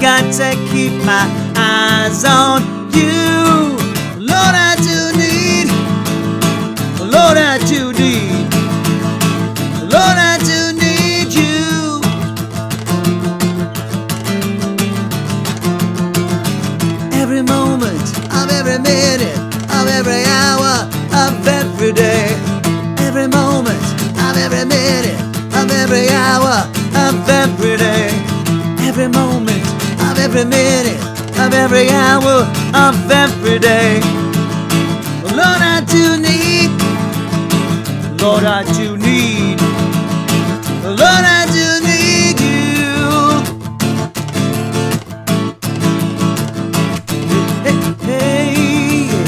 Got to keep my eyes on you. Lord, I do need. Lord, I do need. Lord, I do need you. Every moment of every minute of every hour of every day. Every moment of every minute of every hour of every day. Every moment every minute of every hour of every day. Lord, I do need. Lord, I do need. Lord, I do need you. Hey, hey, yeah.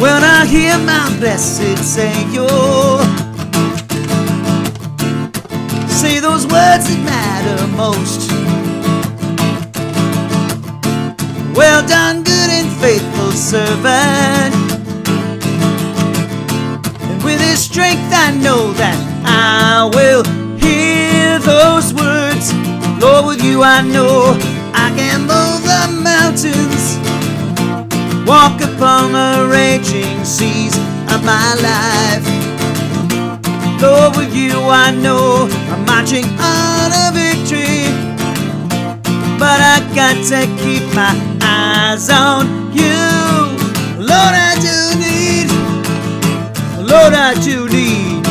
When I hear my blessed Savior those words that matter most. Well done, good and faithful servant. And with his strength, I know that I will hear those words. Lord, with you, I know I can move the mountains, walk upon the raging seas of my life. Lord, with you, I know marching on a victory but I got to keep my eyes on you. Lord, I do need, Lord, I do need,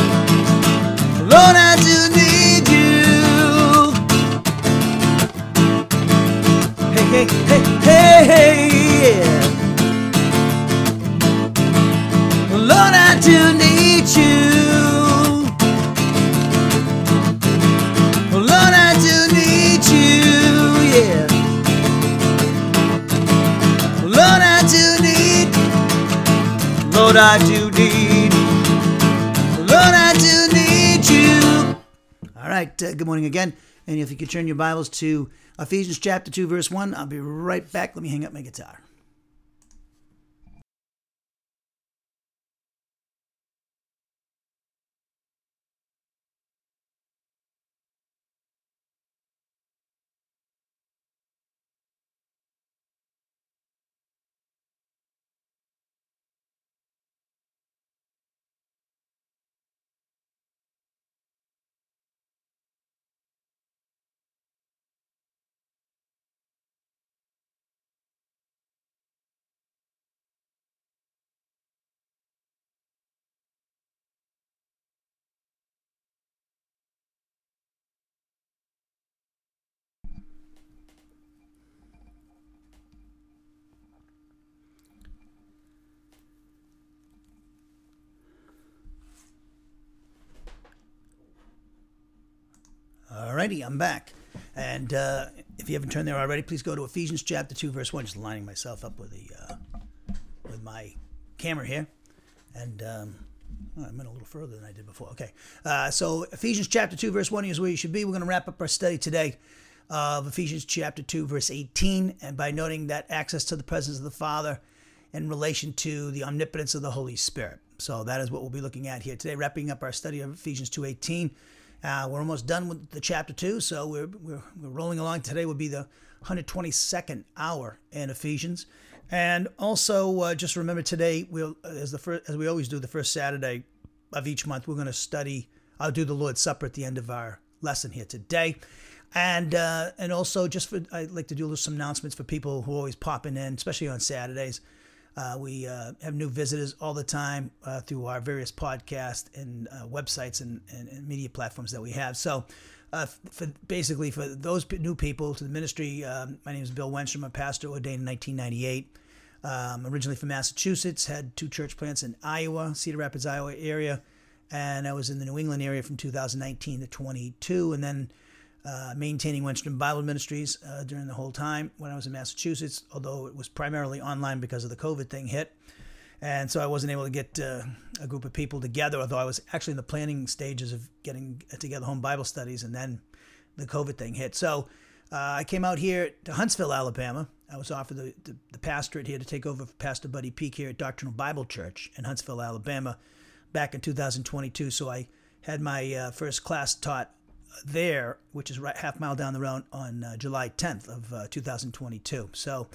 Lord, I do I do need. Lord, I do need you. All right, uh, good morning again. And if you could turn your Bibles to Ephesians chapter 2, verse 1, I'll be right back. Let me hang up my guitar. Alrighty, I'm back. And uh, if you haven't turned there already, please go to Ephesians chapter 2, verse 1. Just lining myself up with the uh, with my camera here. And um, oh, I went a little further than I did before. Okay. Uh, so Ephesians chapter 2, verse 1 is where you should be. We're going to wrap up our study today of Ephesians chapter 2, verse 18. And by noting that access to the presence of the Father in relation to the omnipotence of the Holy Spirit. So that is what we'll be looking at here today, wrapping up our study of Ephesians 2.18. Uh, we're almost done with the chapter 2, so we're, we're, we're rolling along. Today will be the 122nd hour in Ephesians. And also, uh, just remember today, we'll as the first, as we always do, the first Saturday of each month, we're going to study. I'll do the Lord's Supper at the end of our lesson here today, and uh, and also just for I'd like to do some announcements for people who always popping in, especially on Saturdays. Uh, we uh, have new visitors all the time uh, through our various podcasts and uh, websites and, and, and, media platforms that we have. So, uh, for basically for those new people to the ministry, um, my name is Bill Wenstrom. I'm a pastor ordained in 1998. Um, originally from Massachusetts, had two church plants in Iowa, Cedar Rapids, Iowa area, and I was in the New England area from 2019 to 22, and then uh, maintaining Wenstrom Bible Ministries uh, during the whole time when I was in Massachusetts, although it was primarily online because of the COVID thing hit. And so I wasn't able to get uh, a group of people together, although I was actually in the planning stages of getting together home Bible studies, and then the COVID thing hit. So uh, I came out here to Huntsville, Alabama. I was offered the, the, the pastorate here to take over for Pastor Buddy Peak here at Doctrinal Bible Church in Huntsville, Alabama, back in 2022. So I had my uh, first class taught there, which is right half mile down the road on uh, July 10th of uh, 2022. So,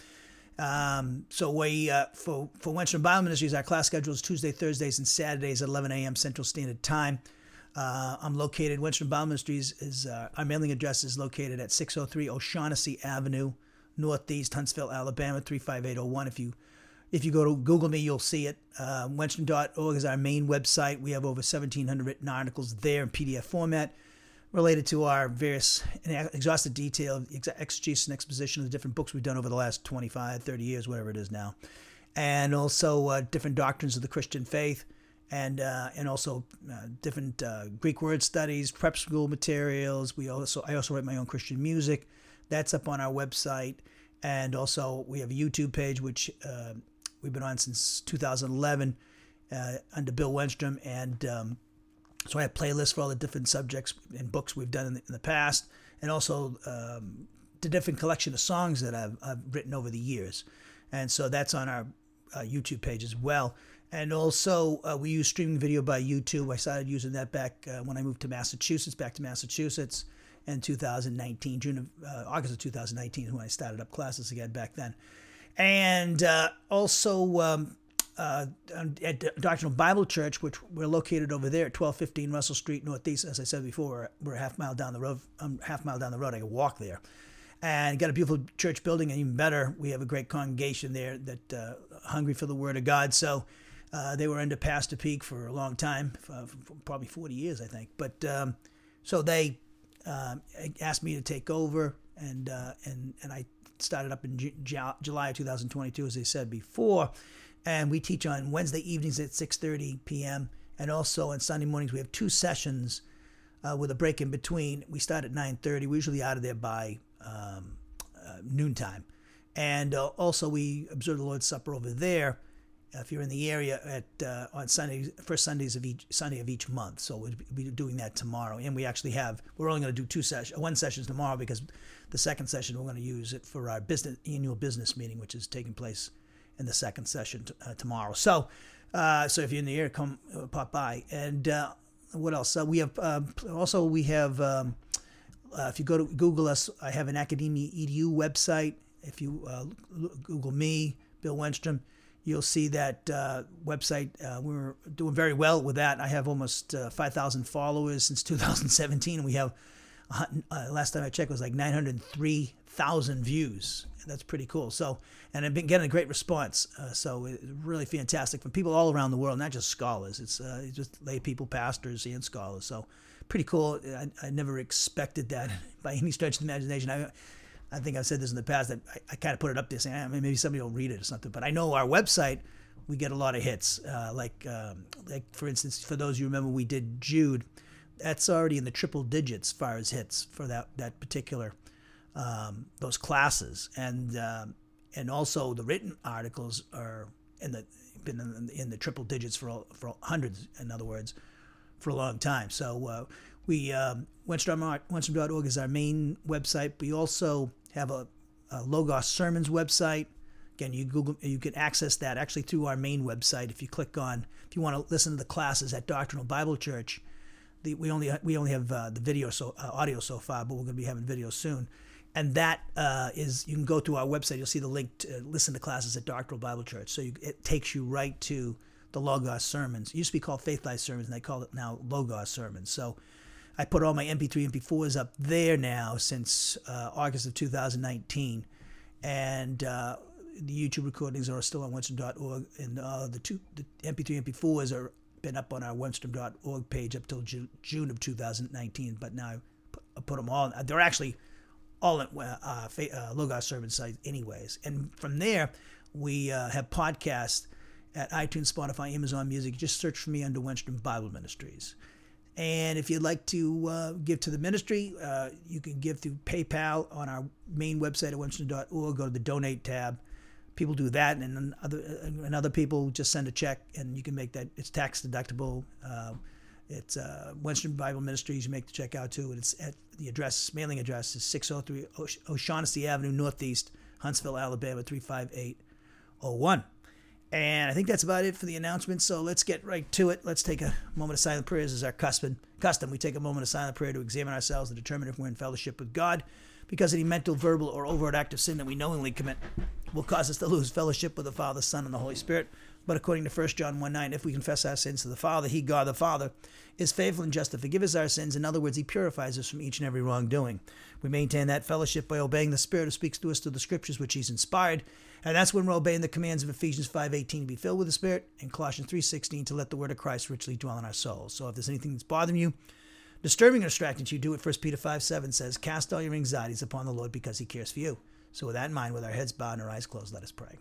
um, so we uh, for for Wenstrom Bible Ministries, our class schedule is Tuesday, Thursdays, and Saturdays at 11 a.m. Central Standard Time. Uh, I'm located. Wenstrom Bible Ministries is uh, our mailing address is located at 603 O'Shaughnessy Avenue, Northeast Huntsville, Alabama 35801. If you if you go to Google me, you'll see it. Uh, Wenstrom.org is our main website. We have over 1,700 written articles there in PDF format related to our various exhaustive detail, exegesis and exposition of the different books we've done over the last 25, 30 years, whatever it is now, and also uh, different doctrines of the Christian faith, and uh, and also uh, different uh, Greek word studies, prep school materials. We also I also write my own Christian music. That's up on our website, and also we have a YouTube page which uh, we've been on since 2011 uh, under Bill Wenstrom and. Um, so I have playlists for all the different subjects and books we've done in the, in the past, and also um, the different collection of songs that I've, I've, written over the years. And so that's on our uh, YouTube page as well. And also, uh, we use streaming video by YouTube. I started using that back uh, when I moved to Massachusetts, back to Massachusetts in 2019, June of uh, August of 2019, when I started up classes again back then. And uh, also, um, uh, at Doctrinal Bible Church, which we're located over there at 1215 Russell Street Northeast. As I said before, we're, a half mile down the road. Um, half mile down the road, I can walk there, and got a beautiful church building. And even better, we have a great congregation there that uh, hungry for the Word of God. So uh, they were under Pastor Peak for a long time, for, for probably 40 years, I think. But um, so they um, asked me to take over, and uh, and and I started up in J- July of 2022, as they said before and we teach on Wednesday evenings at 6:30 p.m. and also on Sunday mornings we have two sessions uh, with a break in between. We start at 9:30. We're usually out of there by um, uh, noontime, and uh, also we observe the Lord's Supper over there. If you're in the area at uh, on Sunday, first Sundays of each Sunday of each month, so we'll be doing that tomorrow. And we actually have we're only going to do two sessions, one session tomorrow because the second session we're going to use it for our business annual business meeting, which is taking place in the second session t- uh, tomorrow. So, uh, so if you're in the area, come uh, pop by. And uh, what else? we have um, also we have. Um, uh, if you go to Google us, I have an Academia Edu website. If you uh, Google me, Bill Wenstrom, you'll see that website. we're doing very well with that. I have almost 5,000 followers since 2017. We have last time I checked was like 903,000 views that's pretty cool. So, and I've been getting a great response. Uh, so, it's really fantastic from people all around the world, not just scholars. It's uh, just lay people, pastors, and scholars. So, pretty cool. I, I never expected that by any stretch of the imagination. I, I think I've said this in the past that I, I kind of put it up there saying ah, maybe somebody will read it or something. But I know our website, we get a lot of hits. Uh, like, um, like for instance, for those you remember, we did Jude that's already in the triple digits as far as hits for that that particular um, those classes, and um, and also the written articles are in the been in, in the triple digits for for hundreds. In other words, for a long time. So uh, we um, Wenstrom.org is our main website. We also have a, a Logos Sermons website. Again, you Google, you can access that actually through our main website. If you click on, if you want to listen to the classes at Doctrinal Bible Church, the, we only we only have uh, the video so uh, audio so far, but we're going to be having video soon. And that uh, is you can go to our website. You'll see the link to listen to classes at Doctrinal Bible Church. So you, it takes you right to the Logos sermons. It used to be called Faith Life sermons, and they call it now Logos sermons. So I put all my MP3 MP4s up there now since uh, August of 2019, and uh, the YouTube recordings are still on Wenstrom.org, and uh, the two the MP3 MP4s are been up on our Wenstrom.org page up till June, June of 2019. But now I put, I put them all. They're actually all at uh, uh, Logos Sermon site, anyways. And from there, we uh, have podcasts at iTunes, Spotify, Amazon Music. Just search for me under Wenstrom Bible Ministries. And if you'd like to uh, give to the ministry, uh, you can give through PayPal on our main website at wenstrom.org. Go to the donate tab. People do that, and then other and other people just send a check, and you can make that. It's tax deductible. Uh, it's uh, Wenstrom Bible Ministries. You make the check out too, and it's at the address, mailing address is 603 O'Shaughnessy Avenue Northeast, Huntsville, Alabama 35801. And I think that's about it for the announcement. So let's get right to it. Let's take a moment of silent prayers as our custom. Custom, we take a moment of silent prayer to examine ourselves and determine if we're in fellowship with God, because any mental, verbal, or overt act of sin that we knowingly commit will cause us to lose fellowship with the Father, Son, and the Holy Spirit. But according to 1 John 1 9, if we confess our sins to the Father, He, God the Father, is faithful and just to forgive us our sins. In other words, He purifies us from each and every wrongdoing. We maintain that fellowship by obeying the Spirit who speaks to us through the Scriptures which He's inspired. And that's when we're obeying the commands of Ephesians 5.18 to be filled with the Spirit and Colossians 3.16 to let the word of Christ richly dwell in our souls. So if there's anything that's bothering you, disturbing or distracting to you, do what 1 Peter 5 7 says, cast all your anxieties upon the Lord because he cares for you. So with that in mind, with our heads bowed and our eyes closed, let us pray.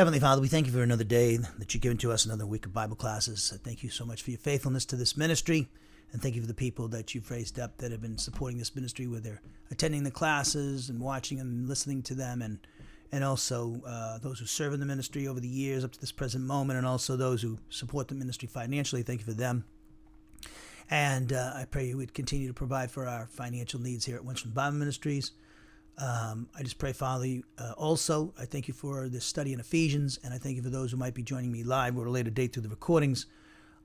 Heavenly Father, we thank you for another day that you've given to us, another week of Bible classes. I thank you so much for your faithfulness to this ministry, and thank you for the people that you've raised up that have been supporting this ministry, where they're attending the classes and watching and listening to them, and and also uh, those who serve in the ministry over the years up to this present moment, and also those who support the ministry financially. Thank you for them. And uh, I pray you would continue to provide for our financial needs here at Wenstrom Bible Ministries. Um, I just pray, Father, uh, also, I thank you for this study in Ephesians, and I thank you for those who might be joining me live or a later date through the recordings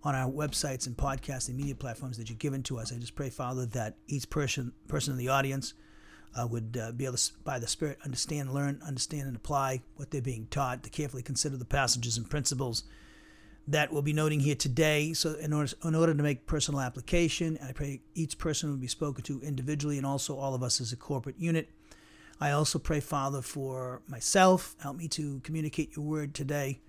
on our websites and podcasts and media platforms that you've given to us. I just pray, Father, that each person person in the audience uh, would uh, be able to, by the Spirit, understand, learn, understand, and apply what they're being taught, to carefully consider the passages and principles that we'll be noting here today. So, in order, in order to make personal application, I pray each person will be spoken to individually and also all of us as a corporate unit. I also pray, Father, for myself. Help me to communicate your word today.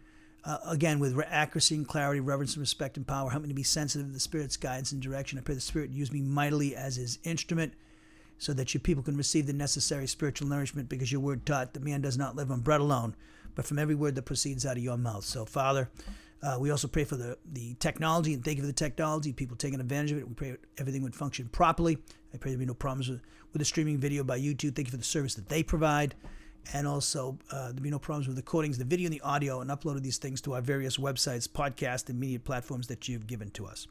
Uh, again, with accuracy and clarity, reverence and respect and power. Help me to be sensitive to the Spirit's guidance and direction. I pray the Spirit use me mightily as his instrument so that your people can receive the necessary spiritual nourishment because your word taught that man does not live on bread alone, but from every word that proceeds out of your mouth. So, Father, uh, we also pray for the, the technology and thank you for the technology, people taking advantage of it. We pray everything would function properly. I pray there be no problems with, with the streaming video by YouTube. Thank you for the service that they provide. And also, uh, there be no problems with the recordings, the video, and the audio, and uploading these things to our various websites, podcasts, and media platforms that you've given to us.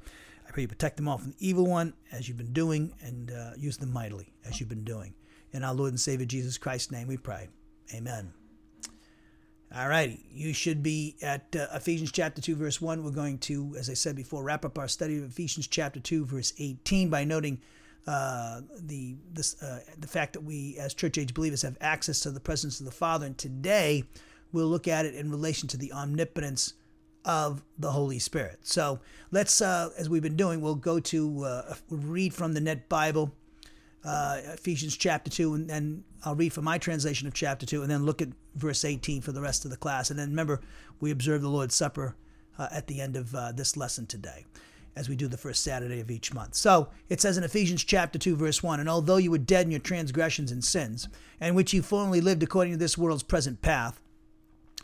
I pray you protect them all from the evil one, as you've been doing, and uh, use them mightily, as you've been doing. In our Lord and Savior Jesus Christ's name we pray. Amen. All righty. You should be at uh, Ephesians chapter 2, verse 1. We're going to, as I said before, wrap up our study of Ephesians chapter 2, verse 18 by noting uh, the this, uh, the fact that we, as church age believers, have access to the presence of the Father. And today, we'll look at it in relation to the omnipotence of the Holy Spirit. So let's, uh, as we've been doing, we'll go to uh, read from the Net Bible, uh, Ephesians chapter 2, and then I'll read from my translation of chapter 2, and then look at verse 18 for the rest of the class. And then remember, we observe the Lord's Supper uh, at the end of uh, this lesson today. As we do the first Saturday of each month. So it says in Ephesians chapter 2, verse 1 And although you were dead in your transgressions and sins, in which you formerly lived according to this world's present path,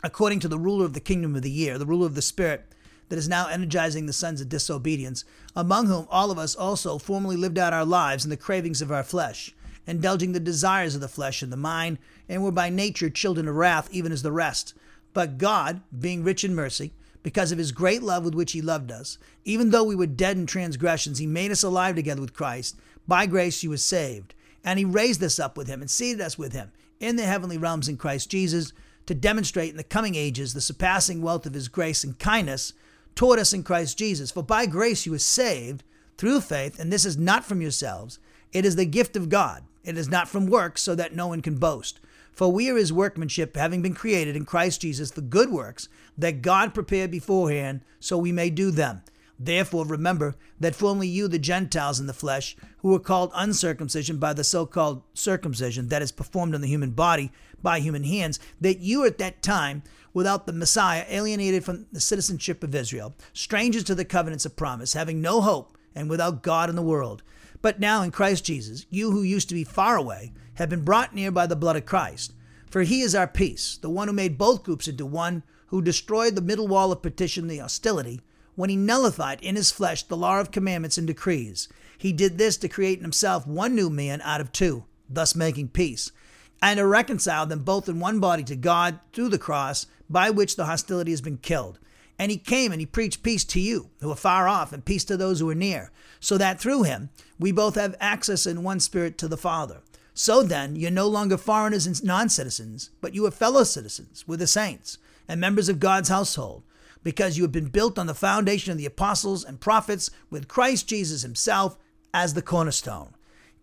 according to the ruler of the kingdom of the year, the ruler of the spirit that is now energizing the sons of disobedience, among whom all of us also formerly lived out our lives in the cravings of our flesh, indulging the desires of the flesh and the mind, and were by nature children of wrath, even as the rest. But God, being rich in mercy, because of his great love with which he loved us, even though we were dead in transgressions, he made us alive together with Christ. By grace you were saved. And he raised us up with him and seated us with him in the heavenly realms in Christ Jesus to demonstrate in the coming ages the surpassing wealth of his grace and kindness toward us in Christ Jesus. For by grace you are saved through faith, and this is not from yourselves. It is the gift of God. It is not from works, so that no one can boast. For we are his workmanship, having been created in Christ Jesus for good works, that God prepared beforehand, so we may do them. Therefore, remember that formerly you, the Gentiles in the flesh, who were called uncircumcision by the so called circumcision that is performed on the human body by human hands, that you at that time, without the Messiah, alienated from the citizenship of Israel, strangers to the covenants of promise, having no hope, and without God in the world. But now in Christ Jesus, you who used to be far away have been brought near by the blood of Christ. For he is our peace, the one who made both groups into one, who destroyed the middle wall of partition, the hostility when he nullified in his flesh the law of commandments and decrees. He did this to create in himself one new man out of two, thus making peace, and to reconcile them both in one body to God through the cross, by which the hostility has been killed. And he came and he preached peace to you who are far off, and peace to those who are near, so that through him we both have access in one spirit to the Father. So then, you're no longer foreigners and non citizens, but you are fellow citizens with the saints and members of God's household because you have been built on the foundation of the apostles and prophets with Christ Jesus himself as the cornerstone.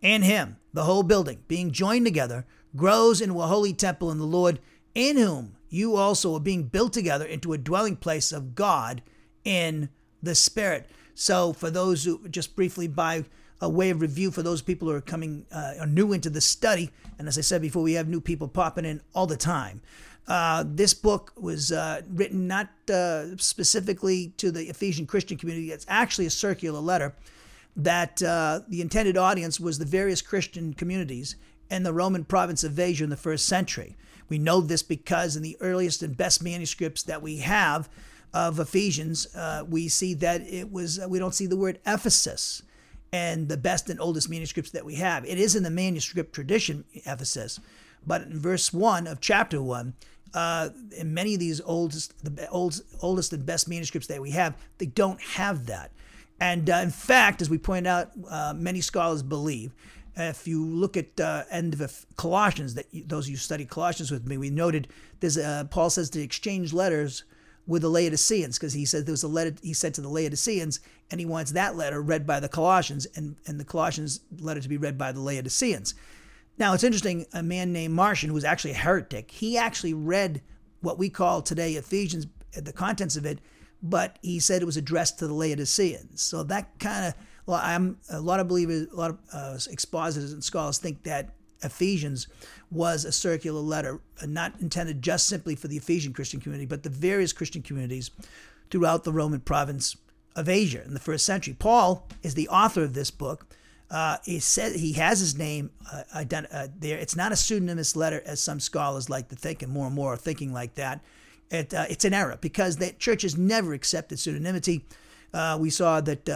In him, the whole building, being joined together, grows into a holy temple in the Lord, in whom you also are being built together into a dwelling place of God in the Spirit. So, for those who just briefly by a way of review for those people who are coming uh, are new into the study, and as I said before, we have new people popping in all the time. Uh, this book was uh, written not uh, specifically to the Ephesian Christian community. It's actually a circular letter that uh, the intended audience was the various Christian communities in the Roman province of Asia in the first century. We know this because in the earliest and best manuscripts that we have of Ephesians, uh, we see that it was, we don't see the word Ephesus and the best and oldest manuscripts that we have. It is in the manuscript tradition, Ephesus, but in verse 1 of chapter 1, uh, in many of these oldest, the old, oldest and best manuscripts that we have, they don't have that. And uh, in fact, as we point out, uh, many scholars believe, if you look at uh, end of Colossians, that you, those of you study Colossians with me, we noted there's Paul says to exchange letters with the Laodiceans because he said there was a letter he sent to the Laodiceans, and he wants that letter read by the Colossians, and, and the Colossians letter to be read by the Laodiceans. Now, it's interesting, a man named Marcion, who was actually a heretic, he actually read what we call today Ephesians, the contents of it, but he said it was addressed to the Laodiceans. So that kind of, well, I'm a lot of believers, a lot of uh, expositors and scholars think that Ephesians was a circular letter, uh, not intended just simply for the Ephesian Christian community, but the various Christian communities throughout the Roman province of Asia in the first century. Paul is the author of this book, uh, he said he has his name uh, ident- uh, there. It's not a pseudonymous letter, as some scholars like to think, and more and more are thinking like that. It, uh, it's an error because the church has never accepted pseudonymity. Uh, we saw that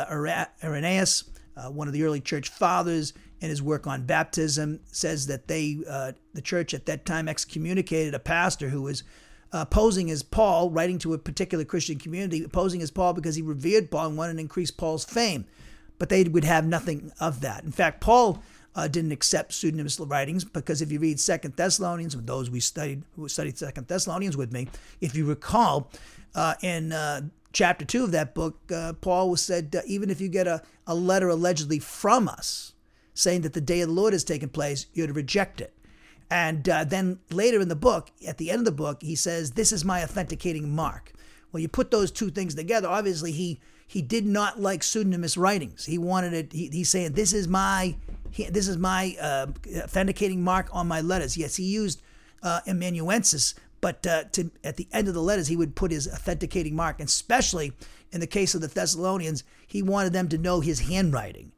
Irenaeus, one of the early church fathers, in his work on baptism, says that they, the church at that time, excommunicated a pastor who was posing as Paul, writing to a particular Christian community, posing as Paul because he revered Paul and wanted to increase Paul's fame but they would have nothing of that. In fact, Paul uh, didn't accept pseudonymous writings because if you read Second Thessalonians, with those we studied who studied Second Thessalonians with me, if you recall, uh, in uh, chapter two of that book, uh, Paul was said even if you get a, a letter allegedly from us saying that the day of the Lord has taken place, you're to reject it. And uh, then later in the book, at the end of the book, he says, "This is my authenticating mark." Well, you put those two things together. Obviously, he he did not like pseudonymous writings. He wanted it. He, he's saying this is my he, this is my uh, authenticating mark on my letters. Yes, he used uh, amanuensis, but uh, to, at the end of the letters, he would put his authenticating mark. And especially in the case of the Thessalonians, he wanted them to know his handwriting.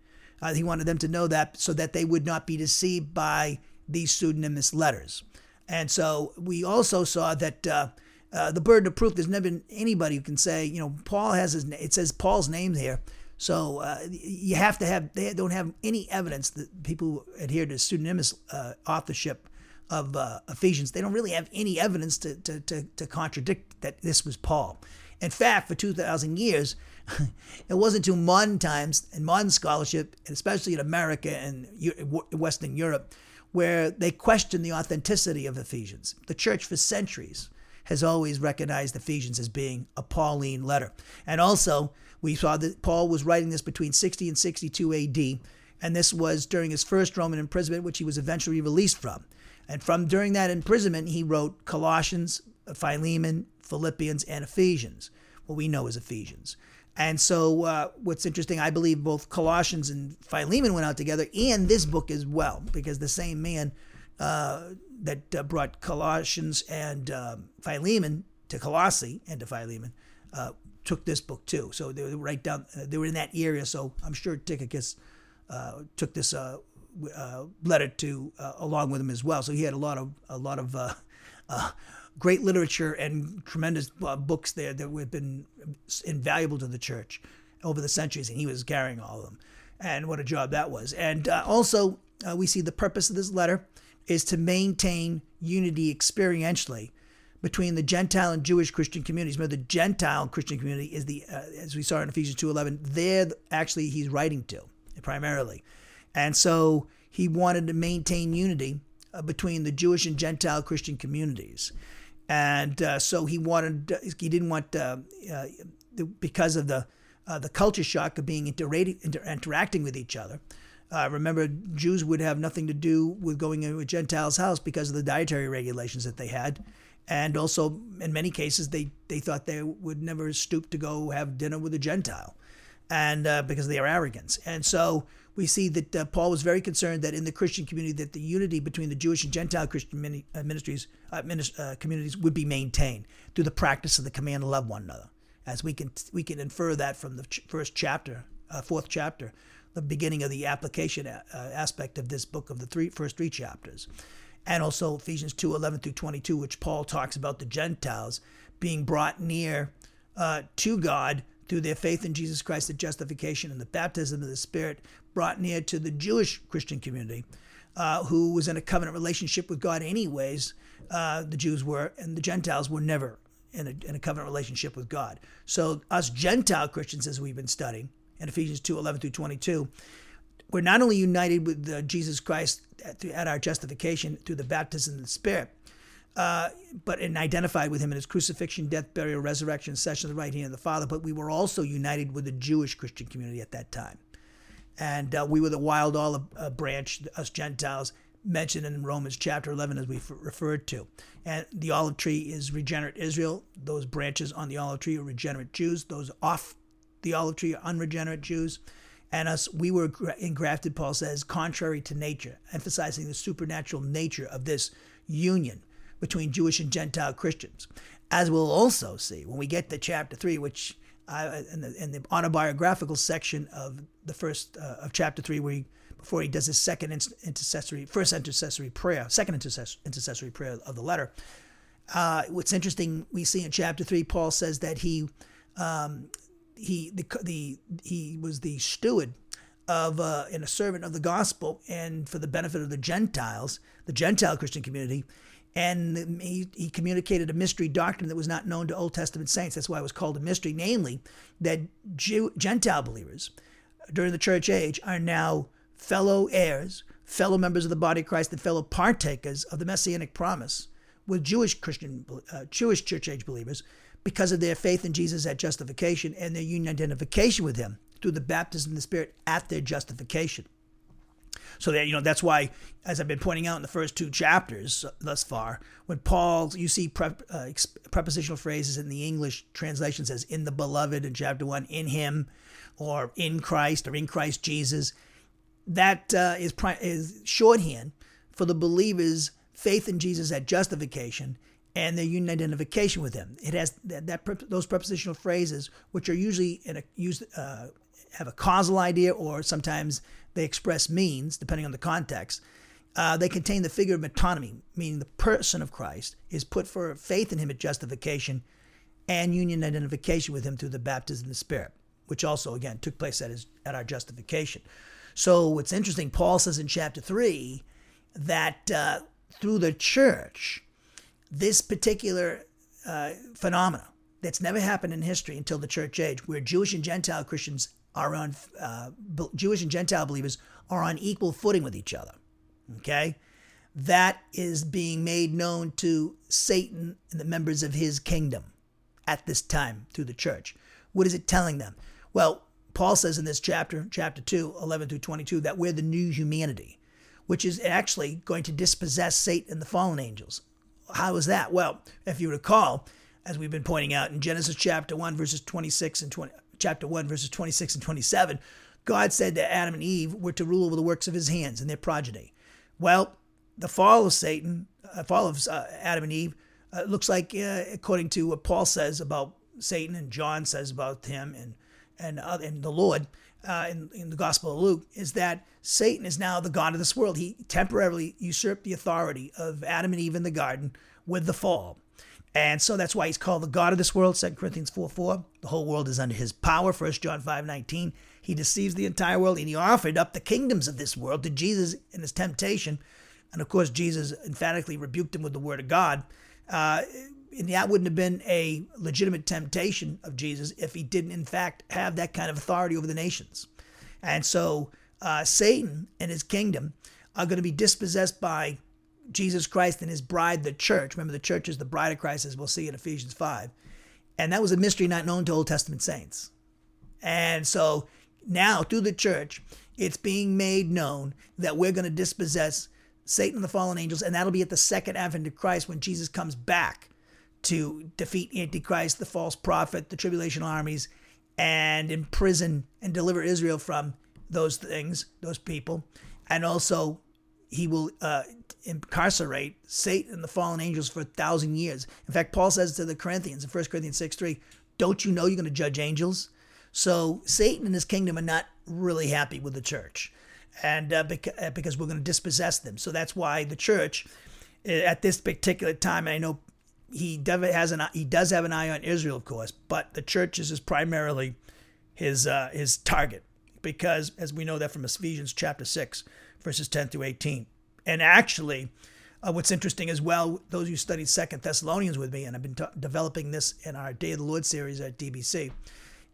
Uh, he wanted them to know that so that they would not be deceived by these pseudonymous letters. And so we also saw that uh, uh, the burden of proof. There's never been anybody who can say, you know, Paul has his. It says Paul's name here, so uh, you have to have. They don't have any evidence that people who adhere to pseudonymous uh, authorship of uh, Ephesians. They don't really have any evidence to, to to to contradict that this was Paul. In fact, for two thousand years, it wasn't until modern times and modern scholarship, especially in America and Western Europe, where they question the authenticity of Ephesians. The church for centuries has always recognized Ephesians as being a Pauline letter. And also, we saw that Paul was writing this between 60 and 62 AD, and this was during his first Roman imprisonment, which he was eventually released from. And from during that imprisonment, he wrote Colossians, Philemon, Philippians, and Ephesians, what we know as Ephesians. And so, uh, what's interesting, I believe both Colossians and Philemon went out together, and this book as well, because the same man uh, that uh, brought Colossians and um, Philemon to Colossae and to Philemon uh, took this book too. So they were right down. Uh, they were in that area. So I'm sure Tychicus uh, took this uh, letter to along with him as well. So he had a lot of a lot of great literature and tremendous books there that have been invaluable to the church over the centuries, and he was carrying all of them. And what a job that was. And also, we see the purpose of this letter is to maintain unity experientially between the Gentile and Jewish Christian communities. Remember, the Gentile Christian community is the, uh, as we saw in Ephesians 2.11, they're actually he's writing to primarily. And so he wanted to maintain unity uh, between the Jewish and Gentile Christian communities. And uh, so he wanted, uh, he didn't want, uh, uh, because of the, the culture shock of being inter- inter- interacting with each other, uh, remember, Jews would have nothing to do with going into a Gentile's house because of the dietary regulations that they had. And also, in many cases, they, they thought they would never stoop to go have dinner with a Gentile and uh, because of their arrogance. And so we see that uh, Paul was very concerned that in the Christian community that the unity between the Jewish and Gentile Christian mini, uh, ministries uh, uh, communities would be maintained through the practice of the command to love one another. As we can we can infer that from the ch- first chapter, uh, fourth chapter the beginning of the application uh, aspect of this book of the three first three chapters and also Ephesians 2 11 through 22, which Paul talks about the Gentiles being brought near to God through their faith in Jesus Christ, the justification and the baptism of the Spirit, brought near to the Jewish Christian community, uh, who was in a covenant relationship with God, anyways. Uh, the Jews were, and the Gentiles were never in a, in a covenant relationship with God. So, us Gentile Christians, as we've been studying, in Ephesians 2 11 through 22. We're not only united with uh, Jesus Christ at, at, our justification through the baptism of the Spirit, but and identified with him in his crucifixion, death, burial, resurrection, session of the right hand of the Father, but we were also united with the Jewish Christian community at that time. And uh, we were the wild olive uh, branch, us Gentiles, mentioned in Romans chapter 11, as we referred to. And the olive tree is regenerate Israel. Those branches on the olive tree are regenerate Jews. Those off the olive tree are unregenerate Jews. And us, we were engrafted, Paul says, contrary to nature, emphasizing the supernatural nature of this union between Jewish and Gentile Christians. As we'll also see when we get to chapter three, which in, the, in, the, autobiographical section of the first uh, of chapter three, where he, before he does his second intercessory, first intercessory prayer, second intercessory prayer of the letter. Uh, what's interesting, we see in chapter three, Paul says that he um, he the, the he was the steward of uh, and a servant of the gospel and for the benefit of the Gentiles, the Gentile Christian community. And he, he communicated a mystery doctrine that was not known to Old Testament saints. That's why it was called a mystery, namely that Jew, Gentile believers during the church age are now fellow heirs, fellow members of the body of Christ, and fellow partakers of the messianic promise with Jewish Christian, uh, Jewish church age believers because of their faith in Jesus at justification and their union identification with him through the baptism of the Spirit at their justification. So that you know that's why, as I've been pointing out in the first two chapters thus far, when Paul you see prep, uh, prepositional phrases in the English translation says "in the beloved" in chapter one, "in Him," or "in Christ" or "in Christ Jesus." That uh, is pri- is shorthand for the believer's faith in Jesus at justification and their union identification with Him. It has that, that those prepositional phrases, which are usually in a used uh, have a causal idea or sometimes they express means, depending on the context. Uh, they contain the figure of metonymy, meaning the person of Christ is put for faith in him at justification and union identification with him through the baptism of the Spirit, which also, again, took place at, his, at our justification. So, what's interesting, Paul says in chapter 3 that uh, through the church, this particular uh, phenomena that's never happened in history until the church age, where Jewish and Gentile Christians are on uh, Jewish and Gentile believers are on equal footing with each other. Okay, that is being made known to Satan and the members of his kingdom at this time through the church. What is it telling them? Well, Paul says in this chapter, chapter 2, 11 through 22, that we're the new humanity, which is actually going to dispossess Satan and the fallen angels. How is that? Well, if you recall, as we've been pointing out in Genesis chapter 1, verses 26 and 20, chapter 1, verses 26 and 27, God said that Adam and Eve were to rule over the works of his hands and their progeny. Well, the fall of Satan, uh, fall of uh, Adam and Eve, uh, looks like, uh, according to what Paul says about Satan and John says about him and and uh, and the Lord uh, in, in the Gospel of Luke, is that Satan is now the God of this world. He temporarily usurped the authority of Adam and Eve in the garden with the fall. And so that's why he's called the God of this world, 2 Corinthians 4 4. The whole world is under his power, 1 John 5 19. He deceives the entire world, and he offered up the kingdoms of this world to Jesus in his temptation. And of course, Jesus emphatically rebuked him with the word of God. Uh, and that wouldn't have been a legitimate temptation of Jesus if he didn't, in fact, have that kind of authority over the nations. And so uh, Satan and his kingdom are going to be dispossessed by Jesus Christ and his bride, the church. Remember, the church is the bride of Christ, as we'll see in Ephesians 5. And that was a mystery not known to Old Testament saints. And so now, through the church, it's being made known that we're going to dispossess Satan and the fallen angels, and that'll be at the second advent of Christ when Jesus comes back to defeat Antichrist, the false prophet, the tribulation armies, and imprison and deliver Israel from those things, those people, and also he will uh, incarcerate Satan and the fallen angels for a thousand years. In fact, Paul says to the Corinthians in 1 Corinthians 6 3, don't you know you're going to judge angels? So Satan and his kingdom are not really happy with the church, and uh, uh because we're going to dispossess them. So that's why the church, uh, at this particular time, I know he has an he does have an eye on Israel, of course, but the church is primarily his uh, his target because, as we know that from Ephesians chapter six, verses 10 through 18. And actually, uh, what's interesting as well, those who studied Second Thessalonians with me, and I've been developing this in our Day of the Lord series at DBC,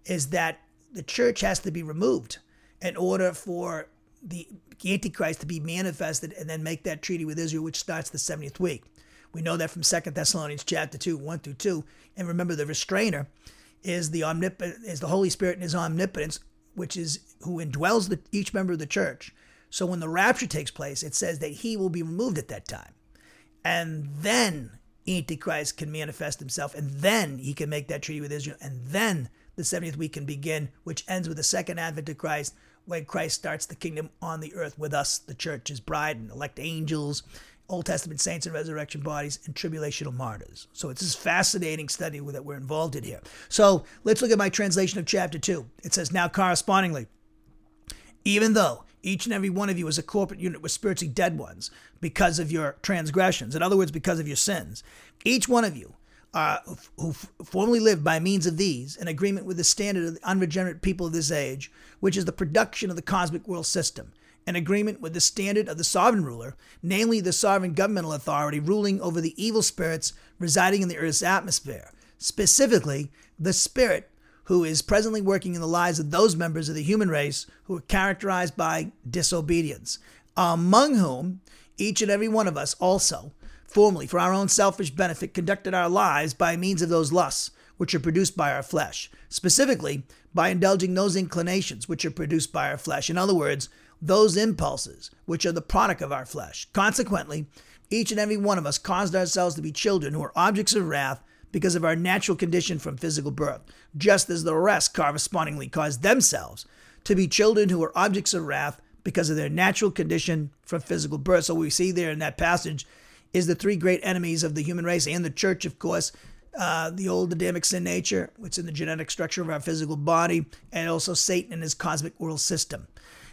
is that the church has to be removed in order for the Antichrist to be manifested and then make that treaty with Israel, which starts the 70th week. We know that from Second Thessalonians chapter 2, 1 through 2. And remember, the restrainer is the omnip- is the Holy Spirit and his omnipotence, which is who indwells the, each member of the church. So when the rapture takes place, it says that he will be removed at that time. And then Antichrist can manifest himself, and then he can make that treaty with Israel, and then the 70th week can begin, which ends with the second advent of Christ, when Christ starts the kingdom on the earth with us, the church, his bride, and elect angels, Old Testament saints and resurrection bodies, and tribulational martyrs. So it's this fascinating study that we're involved in here. So let's look at my translation of chapter 2. It says, Now correspondingly, even though each and every one of you is a corporate unit with spiritually dead ones because of your transgressions. In other words, because of your sins. Each one of you uh, who formerly lived by means of these in agreement with the standard of the unregenerate people of this age, which is the production of the cosmic world system, in agreement with the standard of the sovereign ruler, namely the sovereign governmental authority ruling over the evil spirits residing in the earth's atmosphere, specifically the spirit who is presently working in the lives of those members of the human race who are characterized by disobedience, among whom each and every one of us also, formerly for our own selfish benefit, conducted our lives by means of those lusts which are produced by our flesh, specifically by indulging those inclinations which are produced by our flesh. In other words, those impulses which are the product of our flesh. Consequently, each and every one of us caused ourselves to be children who are objects of wrath because of our natural condition from physical birth, just as the rest correspondingly caused themselves to be children who are objects of wrath because of their natural condition from physical birth. So we see there in that passage is the three great enemies of the human race and the church, of course. Uh, the old Adamic sin nature, which is in the genetic structure of our physical body, and also Satan and his cosmic world system.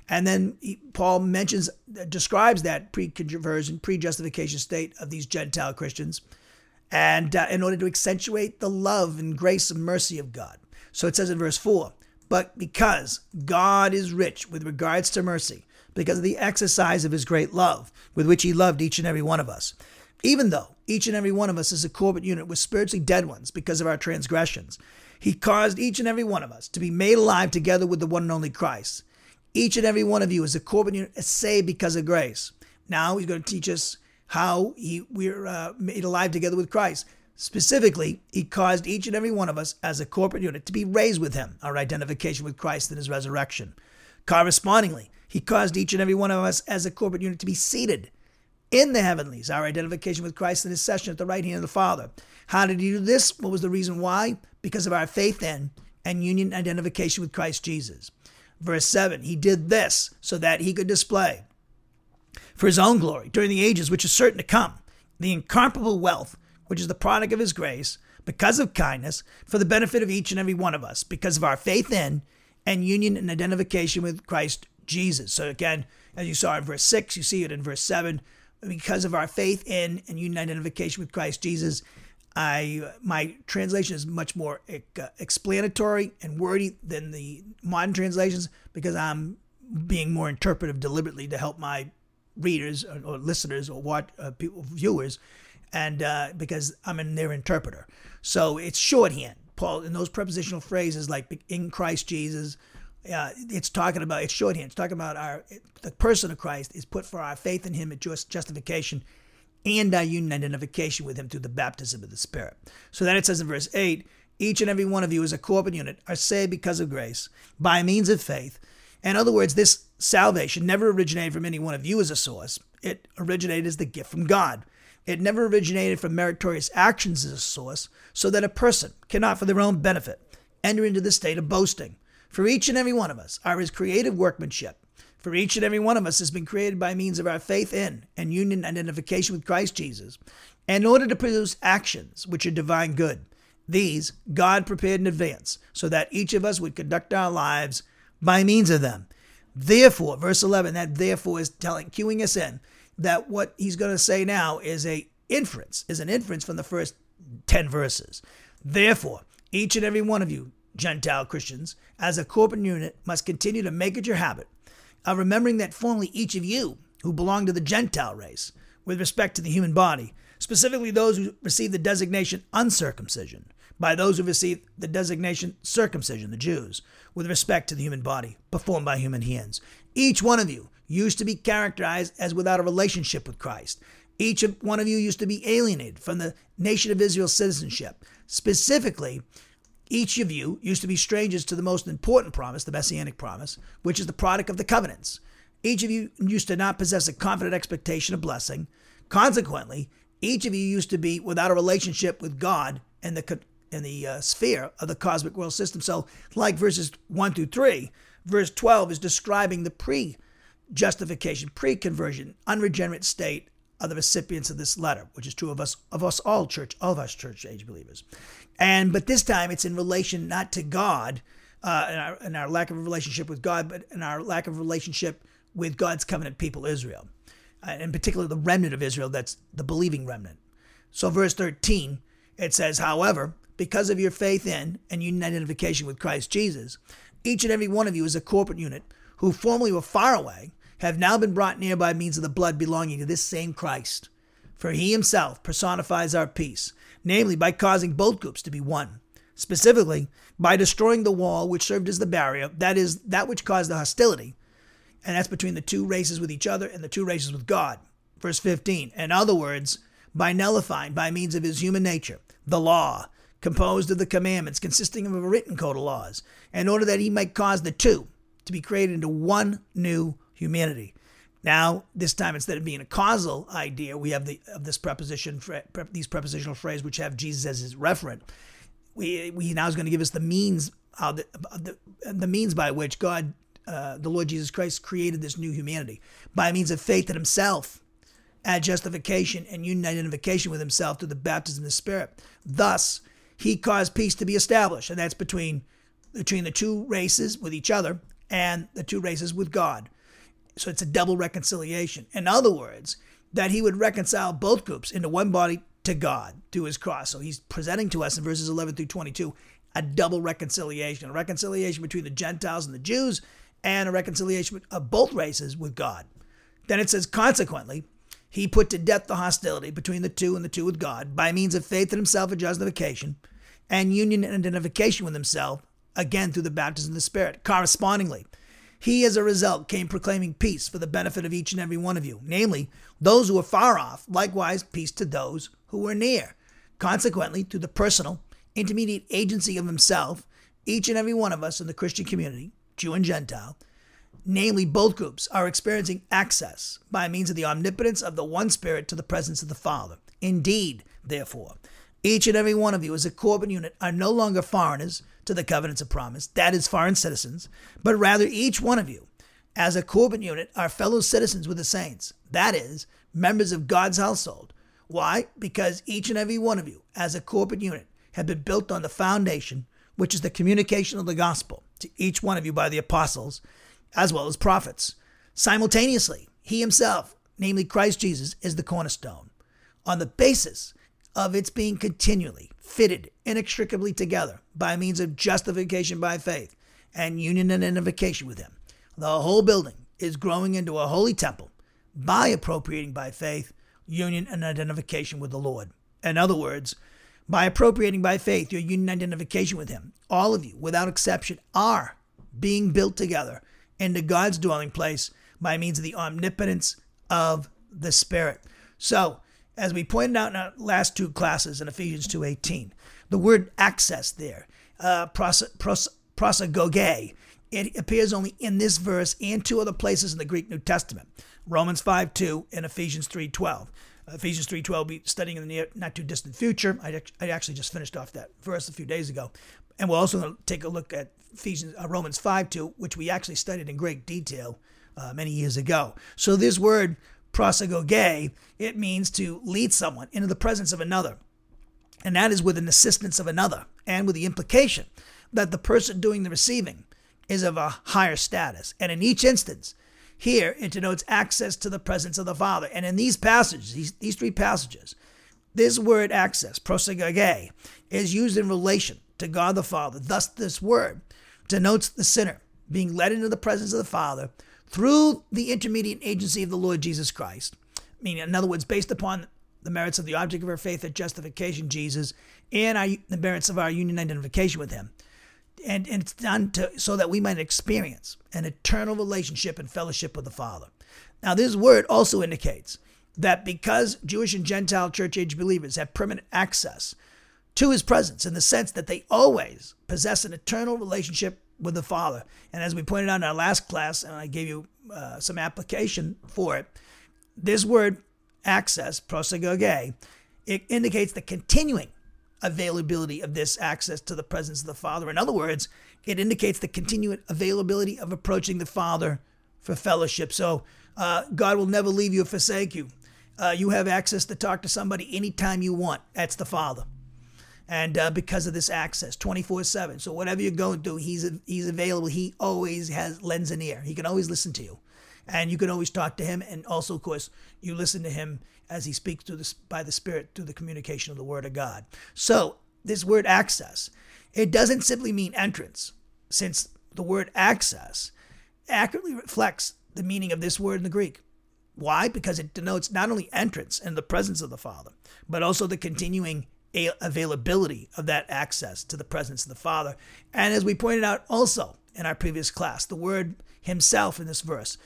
And then he, Paul mentions, describes that pre-conversion, pre-justification state of these Gentile Christians, and uh, in order to accentuate the love and grace and mercy of God. So it says in verse four, but because God is rich with regards to mercy, because of the exercise of his great love with which he loved each and every one of us. Even though each and every one of us is a corporate unit with spiritually dead ones because of our transgressions, he caused each and every one of us to be made alive together with the one and only Christ. Each and every one of you is a corporate unit saved because of grace. Now he's going to teach us how he, we're uh, made alive together with Christ. Specifically, he caused each and every one of us as a corporate unit to be raised with him, our identification with Christ in his resurrection. Correspondingly, he caused each and every one of us as a corporate unit to be seated in the heavenlies, our identification with Christ in his session at the right hand of the Father. How did he do this? What was the reason why? Because of our faith in and union identification with Christ Jesus. Verse 7 He did this so that he could display for his own glory during the ages which are certain to come the incomparable wealth which is the product of his grace because of kindness for the benefit of each and every one of us because of our faith in and union and identification with Christ Jesus. So again, as you saw in verse 6, you see it in verse 7. Because of our faith in and union identification with Christ Jesus, I my translation is much more uh, explanatory and wordy than the modern translations because I'm being more interpretive deliberately to help my readers or, or listeners or what uh, people viewers, and uh, because I'm in their interpreter. So it's shorthand. Paul in those prepositional phrases like in Christ Jesus, uh, it's talking about it's shorthand. It's talking about our the person of Christ is put for our faith in Him at just justification and our union identification with Him through the baptism of the Spirit. So then it says in verse eight, each and every one of you as a corporate unit are saved because of grace by means of faith. In other words, this salvation never originated from any one of you as a source. It originated as the gift from God. It never originated from meritorious actions as a source, so that a person cannot, for their own benefit, enter into the state of boasting. For each and every one of us are his creative workmanship. For each and every one of us has been created by means of our faith in and union identification with Christ Jesus, in order to produce actions which are divine good. These God prepared in advance, so that each of us would conduct our lives by means of them. Therefore, verse 11, that therefore is telling, cueing us in that what he's going to say now is a inference, is an inference from the first 10 verses. Therefore, each and every one of you Gentile Christians, as a corporate unit, must continue to make it your habit of remembering that formerly each of you who belong to the Gentile race, with respect to the human body, specifically those who receive the designation uncircumcision, by those who receive the designation circumcision, the Jews, with respect to the human body, performed by human hands. Each one of you used to be characterized as without a relationship with Christ. Each one of you used to be alienated from the nation of Israel's citizenship. Specifically, each of you used to be strangers to the most important promise, the Messianic promise, which is the product of the covenants. Each of you used to not possess a confident expectation of blessing. Consequently, each of you used to be without a relationship with God and the in the uh, sphere of the cosmic world system. So, like verses 1 through 3, verse 12 is describing the pre justification, pre conversion, unregenerate state of the recipients of this letter, which is true of us, of us all church, all of us church age believers. And but this time it's in relation not to God uh, and, our, and our lack of relationship with God, but in our lack of relationship with God's covenant people, Israel, uh, in particular the remnant of Israel, that's the believing remnant. So, verse 13, it says, However, because of your faith in and identification with Christ Jesus, each and every one of you is a corporate unit who formerly were far away have now been brought near by means of the blood belonging to this same Christ. For he himself personifies our peace, namely by causing both groups to be one, specifically by destroying the wall which served as the barrier, that is, that which caused the hostility, and that's between the two races with each other and the two races with God. Verse 15, in other words, by nullifying by means of his human nature the law, composed of the commandments, consisting of a written code of laws, in order that he might cause the two to be created into one new humanity. Now, this time instead of being a causal idea, we have the of this preposition, these prepositional phrases which have Jesus as his referent. We, we now is going to give us the means, how the, the, the means by which God, uh, the Lord Jesus Christ, created this new humanity by means of faith in Himself, at justification and union identification with Himself through the baptism of the Spirit. Thus, He caused peace to be established, and that's between between the two races with each other and the two races with God. So it's a double reconciliation. In other words, that he would reconcile both groups into one body to God through his cross. So he's presenting to us in verses 11 through 22 a double reconciliation, a reconciliation between the Gentiles and the Jews, and a reconciliation of both races with God. Then it says, consequently, he put to death the hostility between the two and the two with God by means of faith in himself and justification, and union and identification with himself, again through the baptism of the Spirit. Correspondingly, he, as a result, came proclaiming peace for the benefit of each and every one of you, namely, those who were far off, likewise, peace to those who were near. Consequently, through the personal, intermediate agency of himself, each and every one of us in the Christian community, Jew and Gentile, namely both groups, are experiencing access by means of the omnipotence of the one Spirit to the presence of the Father. Indeed, therefore, each and every one of you as a corporate unit are no longer foreigners to the covenants of promise, that is, foreign citizens, but rather each one of you, as a corporate unit, are fellow citizens with the saints, that is, members of God's household. Why? Because each and every one of you, as a corporate unit, have been built on the foundation, which is the communication of the gospel to each one of you by the apostles, as well as prophets. Simultaneously, he himself, namely Christ Jesus, is the cornerstone. On the basis of its being continually fitted inextricably together by means of justification by faith and union and identification with Him. The whole building is growing into a holy temple by appropriating by faith union and identification with the Lord. In other words, by appropriating by faith your union identification with Him, all of you, without exception, are being built together into God's dwelling place by means of the omnipotence of the Spirit. So, as we pointed out in our last two classes in Ephesians 2.18, the word access there, uh, pros, pros, prosagoge, it appears only in this verse and two other places in the Greek New Testament, Romans 5.2 and Ephesians 3.12. Ephesians 3.12 we'll be studying in the near, not too distant future. I, I actually just finished off that verse a few days ago. And we'll also take a look at Ephesians, uh, Romans 5.2, which we actually studied in great detail uh, many years ago. So this word prosagoge, it means to lead someone into the presence of another. And that is with an assistance of another, and with the implication that the person doing the receiving is of a higher status. And in each instance, here it denotes access to the presence of the Father. And in these passages, these, these three passages, this word access, prosagoge, is used in relation to God the Father. Thus, this word denotes the sinner being led into the presence of the Father through the intermediate agency of the Lord Jesus Christ. Meaning, in other words, based upon the merits of the object of our faith at justification, Jesus, and our, the merits of our union identification with Him. And, and it's done to, so that we might experience an eternal relationship and fellowship with the Father. Now, this word also indicates that because Jewish and Gentile church age believers have permanent access to his presence in the sense that they always possess an eternal relationship with the Father. And as we pointed out in our last class, and I gave you uh, some application for it, this word access, prosagoge, it indicates the continuing availability of this access to the presence of the Father. In other words, it indicates the continued availability of approaching the Father for fellowship. So uh, God will never leave you or forsake you. Uh, you have access to talk to somebody anytime you want. That's the Father and uh, because of this access 24-7 so whatever you're going through he's he's available. He always has lends an ear. He can always listen to you. And you can always talk to him. And also of course you listen to him as he speaks through this by the spirit through the communication of the word of god. So this word access it doesn't simply mean entrance since the word access accurately reflects the meaning of this word in the greek. Why? Because it denotes not only entrance in the presence of the father but also the continuing availability of that access to the presence of the Father. And as we pointed out also in our previous class, the word himself in this verse,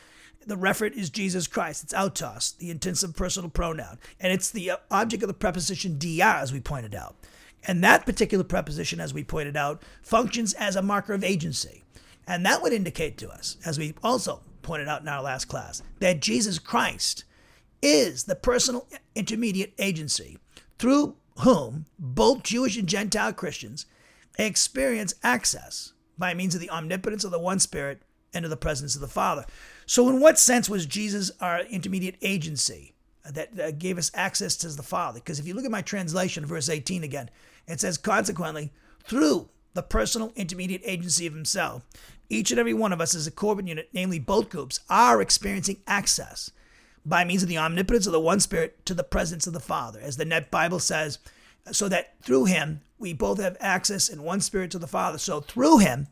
the referent is Jesus Christ. It's autos, the intensive personal pronoun. And it's the uh, object of the preposition dia, as we pointed out. And that particular preposition, as we pointed out, functions as a marker of agency. And that would indicate to us, as we also pointed out in our last class, that Jesus Christ is the personal intermediate agency through whom both Jewish and Gentile Christians experience access by means of the omnipotence of the one Spirit and of the presence of the Father. So, in what sense was Jesus our intermediate agency that, that gave us access to the Father? Because if you look at my translation, verse 18 again, it says, consequently, through the personal intermediate agency of Himself, each and every one of us as a Corbin unit, namely both groups, are experiencing access by means of the omnipotence of the one Spirit to the presence of the Father. As the Net Bible says, so that through him we both have access in one spirit to the Father. So through him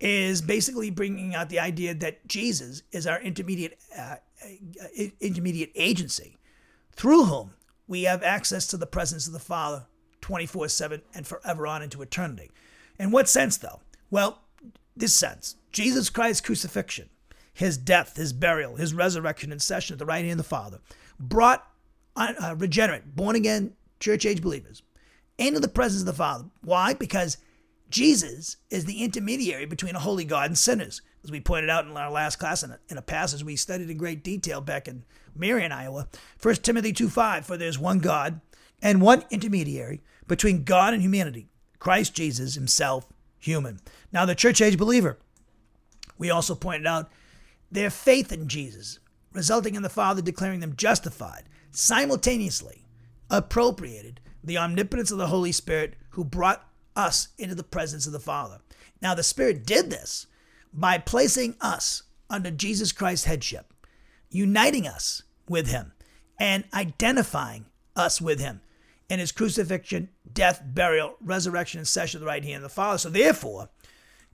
is basically bringing out the idea that Jesus is our intermediate uh, uh intermediate agency through whom we have access to the presence of the Father 24/7 and forever on into eternity. In what sense though? Well, this sense. Jesus Christ's crucifixion, his death, his burial, his resurrection and session at the right hand of the Father brought uh, regenerate, born again church age believers, into the presence of the Father. Why? Because Jesus is the intermediary between a holy God and sinners. As we pointed out in our last class in a, in a passage we studied in great detail back in Marion, Iowa, 1 Timothy 2 5, for there's one God and one intermediary between God and humanity, Christ Jesus himself, human. Now, the church age believer, we also pointed out their faith in Jesus, resulting in the Father declaring them justified simultaneously appropriated the omnipotence of the Holy Spirit who brought us into the presence of the Father. Now, the Spirit did this by placing us under Jesus Christ's headship, uniting us with Him, and identifying us with Him in His crucifixion, death, burial, resurrection, and session at the right hand of the Father. So, therefore,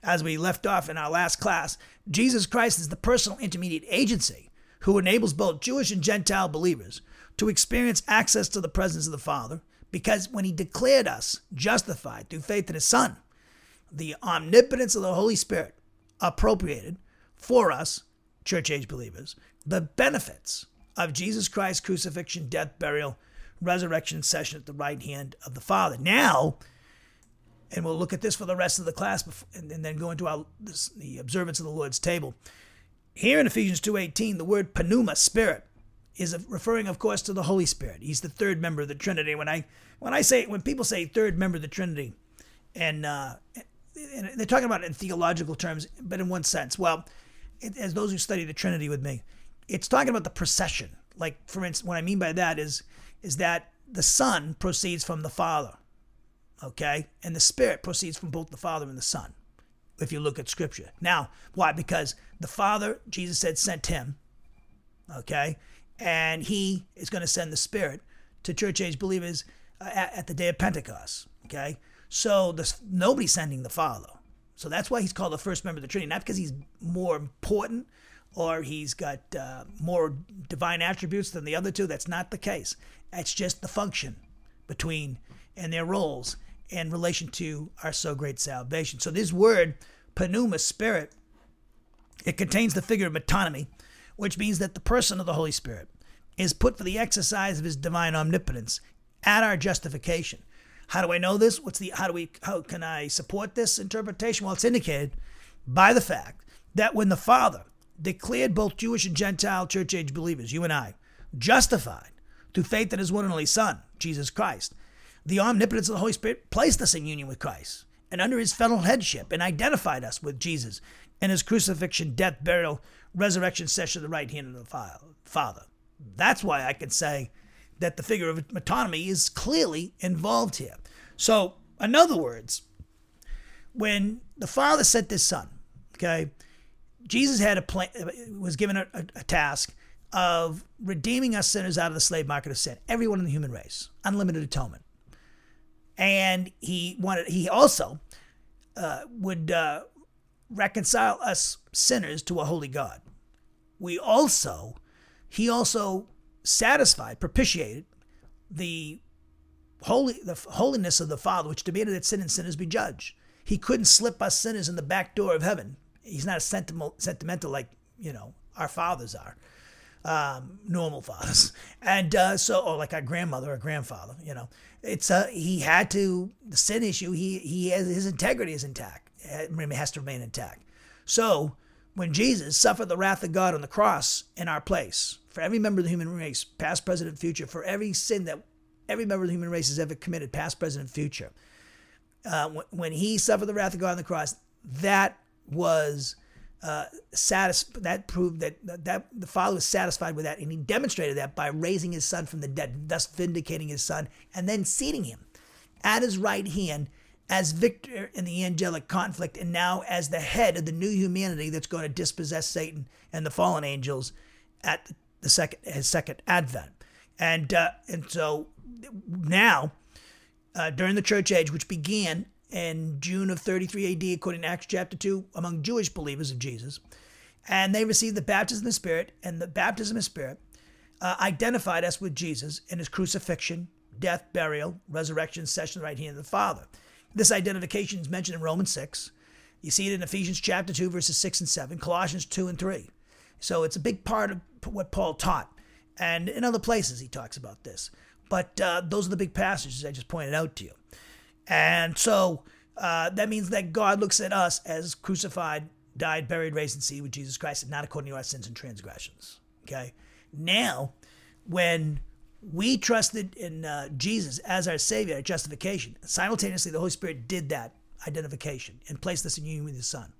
as we left off in our last class, Jesus Christ is the personal intermediate agency who enables both Jewish and Gentile believers to experience access to the presence of the Father because when He declared us justified through faith in His Son, the omnipotence of the Holy Spirit appropriated for us, church age believers, the benefits of Jesus Christ's crucifixion, death, burial, resurrection, session at the right hand of the Father. Now, and we'll look at this for the rest of the class and then go into our, this, the observance of the Lord's table. Here in Ephesians 2.18, the word pneuma, spirit, is referring, of course, to the Holy Spirit. He's the third member of the Trinity. When I when I say when people say third member of the Trinity, and, uh, and they're talking about it in theological terms, but in one sense, well, it, as those who study the Trinity with me, it's talking about the procession. Like for instance, what I mean by that is is that the Son proceeds from the Father, okay, and the Spirit proceeds from both the Father and the Son. If you look at Scripture, now why? Because the Father, Jesus said, sent him, okay, and he is going to send the Spirit to church age believers uh, at, at, the day of Pentecost. Okay, so this, nobody's sending the Father, so that's why he's called the first member of the Trinity, not because he's more important or he's got uh, more divine attributes than the other two. That's not the case. It's just the function between and their roles in relation to our so great salvation. So this word, pneuma, spirit, it contains the figure of metonymy, which means that the person of the Holy Spirit is put for the exercise of his divine omnipotence at our justification. How do I know this? What's the how do we how can I support this interpretation? Well, it's indicated by the fact that when the Father declared both Jewish and Gentile church age believers, you and I, justified through faith in his one and only Son, Jesus Christ, the omnipotence of the Holy Spirit placed us in union with Christ and under his federal headship and identified us with Jesus and his crucifixion, death, burial, resurrection session at the right hand of the Father. That's why I can say that the figure of metonymy is clearly involved here. So, in other words, when the Father sent his Son, okay, Jesus had a plan, was given a, a, a task of redeeming us sinners out of the slave market of sin, everyone in the human race, unlimited atonement. And he wanted, he also uh, would uh, reconcile us sinners to a holy God. We also, he also satisfied, propitiated the holy the holiness of the Father, which demanded that sin and sinners be judged. He couldn't slip us sinners in the back door of heaven. He's not a sentimental, sentimental like you know our fathers are, um, normal fathers, and uh, so or like a grandmother or grandfather. You know, it's a he had to the sin issue. He he has his integrity is intact. It has to remain intact. So when Jesus suffered the wrath of God on the cross in our place for every member of the human race, past, present, future, for every sin that every member of the human race has ever committed, past, present, future. Uh, when he suffered the wrath of God on the cross, that was uh, satis- that proved that, that the Father was satisfied with that, and he demonstrated that by raising his Son from the dead, thus vindicating his Son, and then seating him at his right hand as victor in the angelic conflict, and now as the head of the new humanity that's going to dispossess Satan and the fallen angels at the second his second advent. And uh, and so now, uh, during the church age, which began in June of 33 AD, according to Acts chapter 2, among Jewish believers of Jesus, and they received the baptism of the Spirit, and the baptism of the Spirit uh, identified us with Jesus in his crucifixion, death, burial, resurrection, session right hand of the Father. This identification is mentioned in Romans 6. You see it in Ephesians chapter 2, verses 6 and 7, Colossians 2 and 3. So it's a big part of what Paul taught. And in other places, he talks about this. But uh, those are the big passages I just pointed out to you. And so uh, that means that God looks at us as crucified, died, buried, raised, and seated with Jesus Christ, and not according to our sins and transgressions. Okay? Now, when we trusted in uh, Jesus as our Savior, our justification. Simultaneously, the Holy Spirit did that identification and placed us in union with His Son.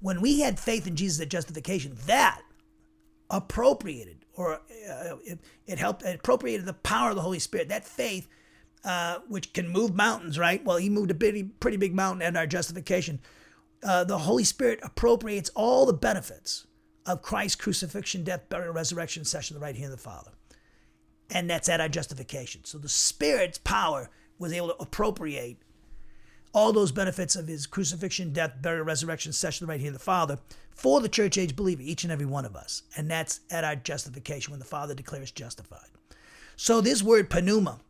When we had faith in Jesus at justification, that appropriated or uh, it, it, helped it appropriated the power of the Holy Spirit. That faith, uh, which can move mountains, right? Well, He moved a pretty, pretty big mountain at our justification. Uh, the Holy Spirit appropriates all the benefits of Christ's crucifixion, death, burial, resurrection, session, the right hand of the Father and that's at our justification. So the Spirit's power was able to appropriate all those benefits of his crucifixion, death, burial, resurrection, session right here of the Father for the church age believer, each and every one of us. And that's at our justification when the Father declares justified. So this word pneuma,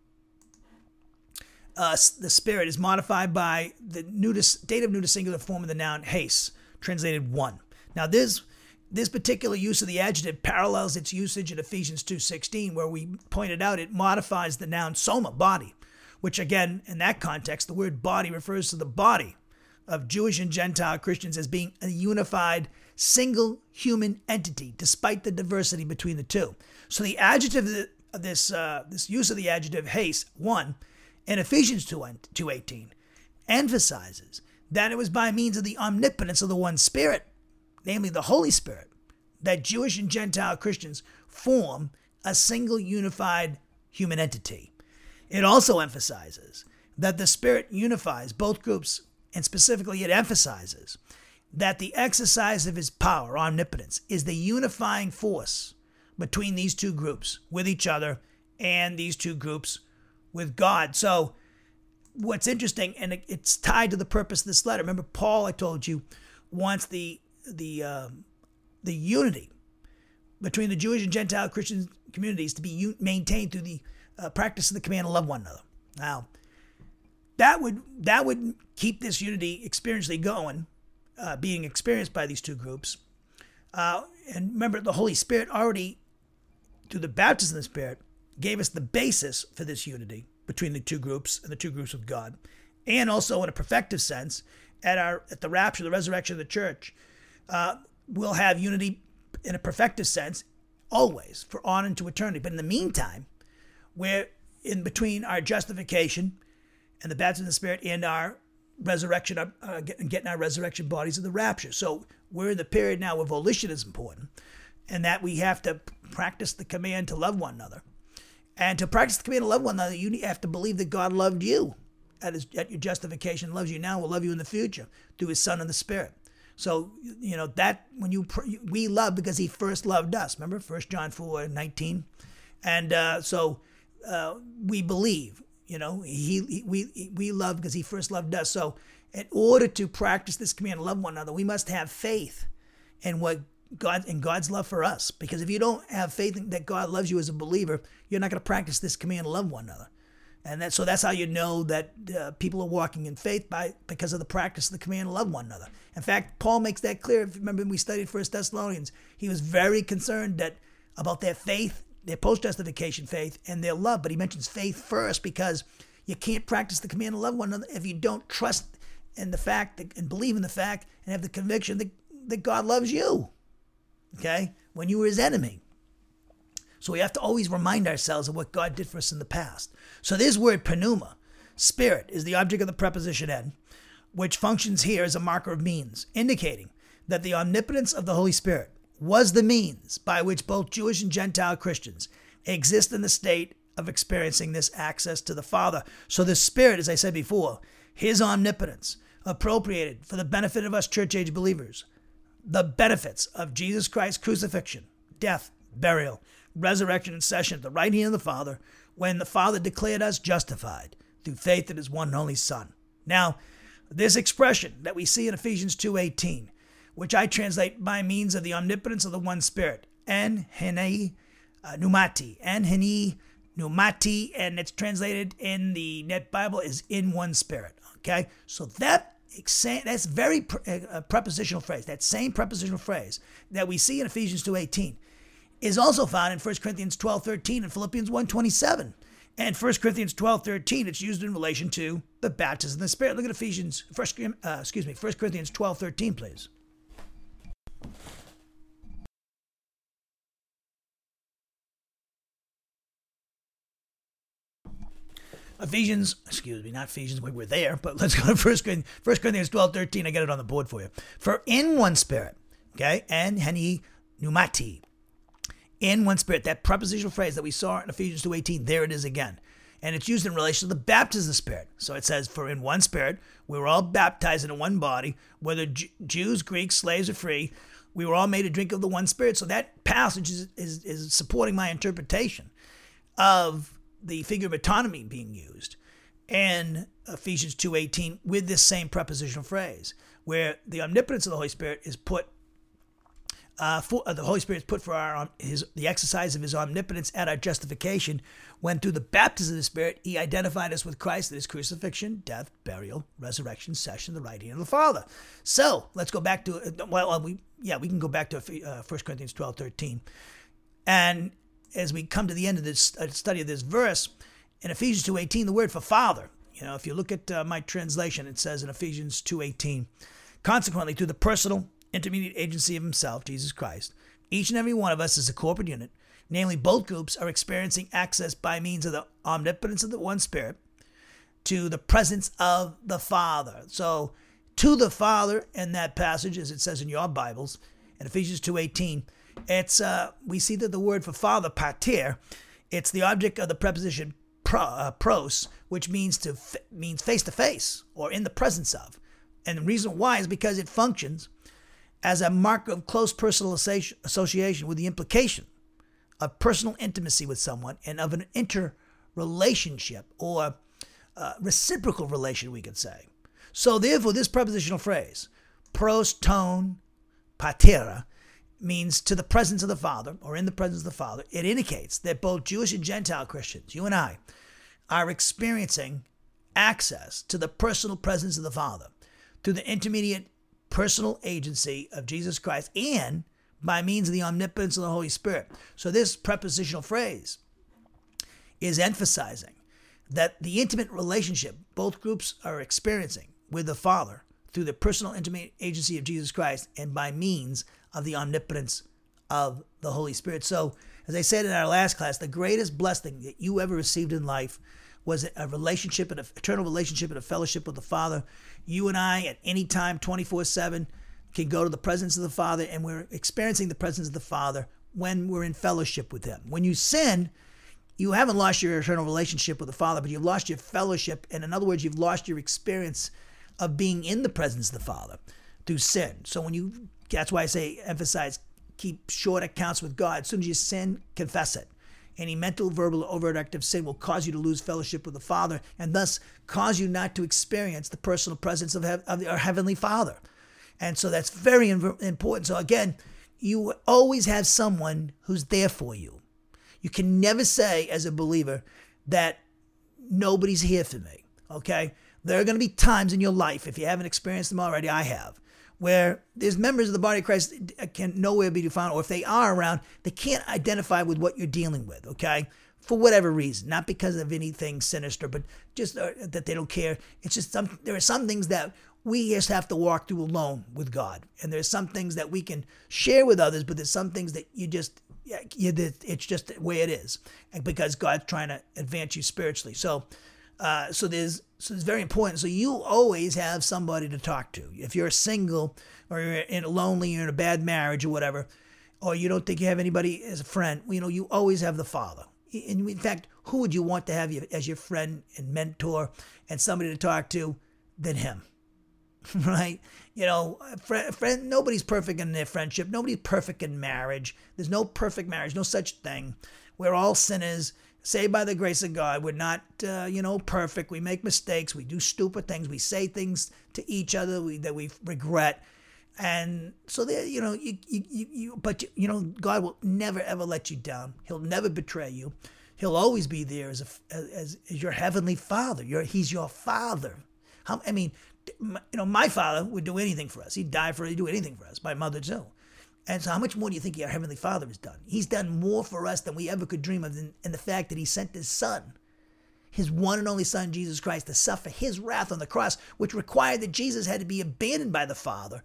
uh, the Spirit, is modified by the nudis, dative neuter singular form of the noun heis, translated one. Now this this particular use of the adjective parallels its usage in Ephesians 2:16 where we pointed out it modifies the noun soma, body, which again in that context the word body refers to the body of Jewish and Gentile Christians as being a unified single human entity despite the diversity between the two. So the adjective of this uh, this use of the adjective heis, one, in Ephesians 2:18 emphasizes that it was by means of the omnipotence of the one spirit namely the Holy Spirit, that Jewish and Gentile Christians form a single unified human entity. It also emphasizes that the Spirit unifies both groups, and specifically, it emphasizes that the exercise of his power, omnipotence, is the unifying force between these two groups with each other and these two groups with God. So, what's interesting, and it's tied to the purpose of this letter. Remember, Paul, I told you, wants the the uh, the unity between the Jewish and Gentile Christian communities to be u- maintained through the uh, practice of the command to love one another. Now, that would that would keep this unity experientially going, uh, being experienced by these two groups. Uh, and remember, the Holy Spirit already, through the baptism of the Spirit, gave us the basis for this unity between the two groups and the two groups of God, and also in a perfective sense, at our at the rapture, the resurrection of the church, uh, we'll have unity in a perfective sense always for on into eternity. But in the meantime, we're in between our justification and the baptism of the Spirit and our resurrection, uh, getting our resurrection bodies of the rapture. So we're in the period now where volition is important and that we have to practice the command to love one another. And to practice the command to love one another, you have to believe that God loved you at, his, at your justification, loves you now, will love you in the future through his Son and the Spirit. So, you know, that when you, we love because he first loved us. Remember, First John 4 19? And uh, so uh, we believe, you know, he, he, we, we love because he first loved us. So, in order to practice this command love one another, we must have faith in what God and God's love for us. Because if you don't have faith that God loves you as a believer, you're not going to practice this command to love one another. And that, so that's how you know that uh, people are walking in faith by because of the practice of the command to love one another. In fact, Paul makes that clear. If you remember, we studied First Thessalonians. He was very concerned that about their faith, their post justification faith, and their love. But he mentions faith first because you can't practice the command to love one another if you don't trust in the fact that, and believe in the fact and have the conviction that that God loves you, okay, when you were his enemy. So we have to always remind ourselves of what God did for us in the past. So this word pneuma, spirit, is the object of the preposition en, which functions here as a marker of means, indicating that the omnipotence of the Holy Spirit was the means by which both Jewish and Gentile Christians exist in the state of experiencing this access to the Father. So the Spirit, as I said before, his omnipotence, appropriated for the benefit of us church age believers, the benefits of Jesus Christ's crucifixion, death, burial, resurrection, and session at the right hand of the Father, when the Father declared us justified through faith in his one and only Son. Now, this expression that we see in Ephesians 2:18, which I translate by means of the omnipotence of the one Spirit, en heni uh, pneumati, en heni pneumati, and it's translated in the Net Bible is in one Spirit. Okay, so that that's very uh, prepositional phrase. That same prepositional phrase that we see in Ephesians 2:18 is also found in 1 Corinthians 12:13 and Philippians 1:27. And 1 Corinthians 12:13 it's used in relation to the baptism of the Spirit. Look at Ephesians first uh, excuse me, 1 Corinthians 12:13 please. Ephesians, excuse me, not Ephesians, we were there, but let's go to 1 Corinthians, 1 Corinthians 12, 13. I got it on the board for you. For in one spirit, okay, en heni pneumati, in one spirit, that prepositional phrase that we saw in Ephesians 2.18, there it is again. And it's used in relation to the baptism of the Spirit. So it says, For in one spirit, we were all baptized into one body, whether Jews, Greeks, slaves, or free, we were all made to drink of the one spirit. So that passage is, is, is supporting my interpretation of the figure of metonymy being used and Ephesians 2:18 with this same prepositional phrase where the omnipotence of the Holy Spirit is put uh, for, uh, the Holy Spirit is put for our his the exercise of his omnipotence at our justification when through the baptism of the Spirit he identified us with Christ at his crucifixion, death, burial, resurrection, session, the right hand of the Father. So let's go back to uh, well we yeah we can go back to uh, 1 Corinthians 12, 13. And as we come to the end of this uh, study of this verse, in Ephesians 2.18, the word for father, you know, if you look at uh, my translation, it says in Ephesians 2.18, consequently, through the personal, intermediate agency of himself, Jesus Christ, each and every one of us is a corporate unit. Namely, both groups are experiencing access by means of the omnipotence of the one Spirit to the presence of the Father. So, to the Father in that passage, as it says in your Bibles, in Ephesians 2.18, it's uh, we see that the word for father, pater, it's the object of the preposition pro, uh, pros, which means to means face to face or in the presence of. And the reason why is because it functions as a mark of close personal association with the implication of personal intimacy with someone and of an interrelationship or uh, reciprocal relation, we could say. So, therefore, this prepositional phrase, pros ton patera, means to the presence of the Father or in the presence of the Father, it indicates that both Jewish and Gentile Christians, you and I, are experiencing access to the personal presence of the Father through the intermediate personal agency of Jesus Christ and by means of the omnipotence of the Holy Spirit. So, this prepositional phrase is emphasizing that the intimate relationship both groups are experiencing with the Father through the personal intimate agency of Jesus Christ and by means of the omnipotence of the Holy Spirit. So, as I said in our last class, the greatest blessing that you ever received in life was a relationship, an eternal relationship, and a fellowship with the Father. You and I, at any time, 24 7, can go to the presence of the Father, and we're experiencing the presence of the Father when we're in fellowship with Him. When you sin, you haven't lost your eternal relationship with the Father, but you've lost your fellowship. And in other words, you've lost your experience of being in the presence of the Father through sin. So when you, that's why I say emphasize, keep short accounts with God. As soon as you sin, confess it. Any mental, verbal, or overt act of sin will cause you to lose fellowship with the Father and thus cause you not to experience the personal presence of, of our Heavenly Father. And so that's very important. So again, you always have someone who's there for you. You can never say as a believer that nobody's here for me. Okay? There are going to be times in your life, if you haven't experienced them already, I have, where there's members of the body of Christ can nowhere be found, or if they are around, they can't identify with what you're dealing with, okay? for whatever reason, not because of anything sinister, but just uh, that they don't care. It's just some. There are some things that we just have to walk through alone with God, and there's some things that we can share with others, but there's some things that you just you, it's just the way it is, because God's trying to advance you spiritually. So, uh, so there's so it's very important. So you always have somebody to talk to. If you're single or you're in lonely, you're in a bad marriage or whatever, or you don't think you have anybody as a friend, you know, you always have the Father. In fact, who would you want to have as your friend and mentor and somebody to talk to than him? right? You know, friend, friend, nobody's perfect in their friendship. Nobody's perfect in marriage. There's no perfect marriage, no such thing. We're all sinners, saved by the grace of God. We're not, uh, you know, perfect. We make mistakes. We do stupid things. We say things to each other we, that we regret. And so there, you know, you, you, you, but you know, God will never ever let you down. He'll never betray you. He'll always be there as a, as, as your heavenly Father. Your, he's your Father. How, I mean, you know, my father would do anything for us. He'd die for us. He'd do anything for us. My mother too. And so, how much more do you think our heavenly Father has done? He's done more for us than we ever could dream of, in, in the fact that He sent His Son, His one and only Son, Jesus Christ, to suffer His wrath on the cross, which required that Jesus had to be abandoned by the Father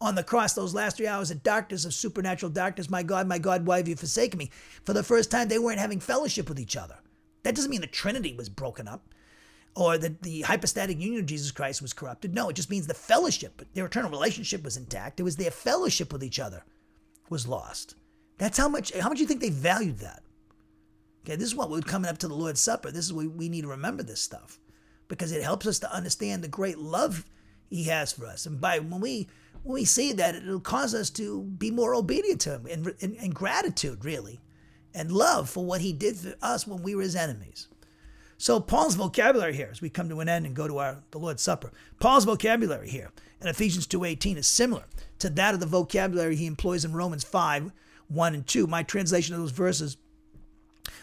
on the cross. Those last three hours of darkness, of supernatural darkness, my God, my God, why have you forsaken me? For the first time, they weren't having fellowship with each other. That doesn't mean the Trinity was broken up or that the hypostatic union of Jesus Christ was corrupted. No, it just means the fellowship, their eternal relationship was intact. It was their fellowship with each other was lost. That's how much how much you think they valued that. Okay, this is what we're coming up to the Lord's Supper. This is what we need to remember this stuff. Because it helps us to understand the great love he has for us. And by when we when we see that, it'll cause us to be more obedient to him and, and, and gratitude, really, and love for what he did for us when we were his enemies. So Paul's vocabulary here, as we come to an end and go to our the Lord's Supper, Paul's vocabulary here in Ephesians 2.18 is similar to that of the vocabulary he employs in Romans 5, 1 and 2. My translation of those verses,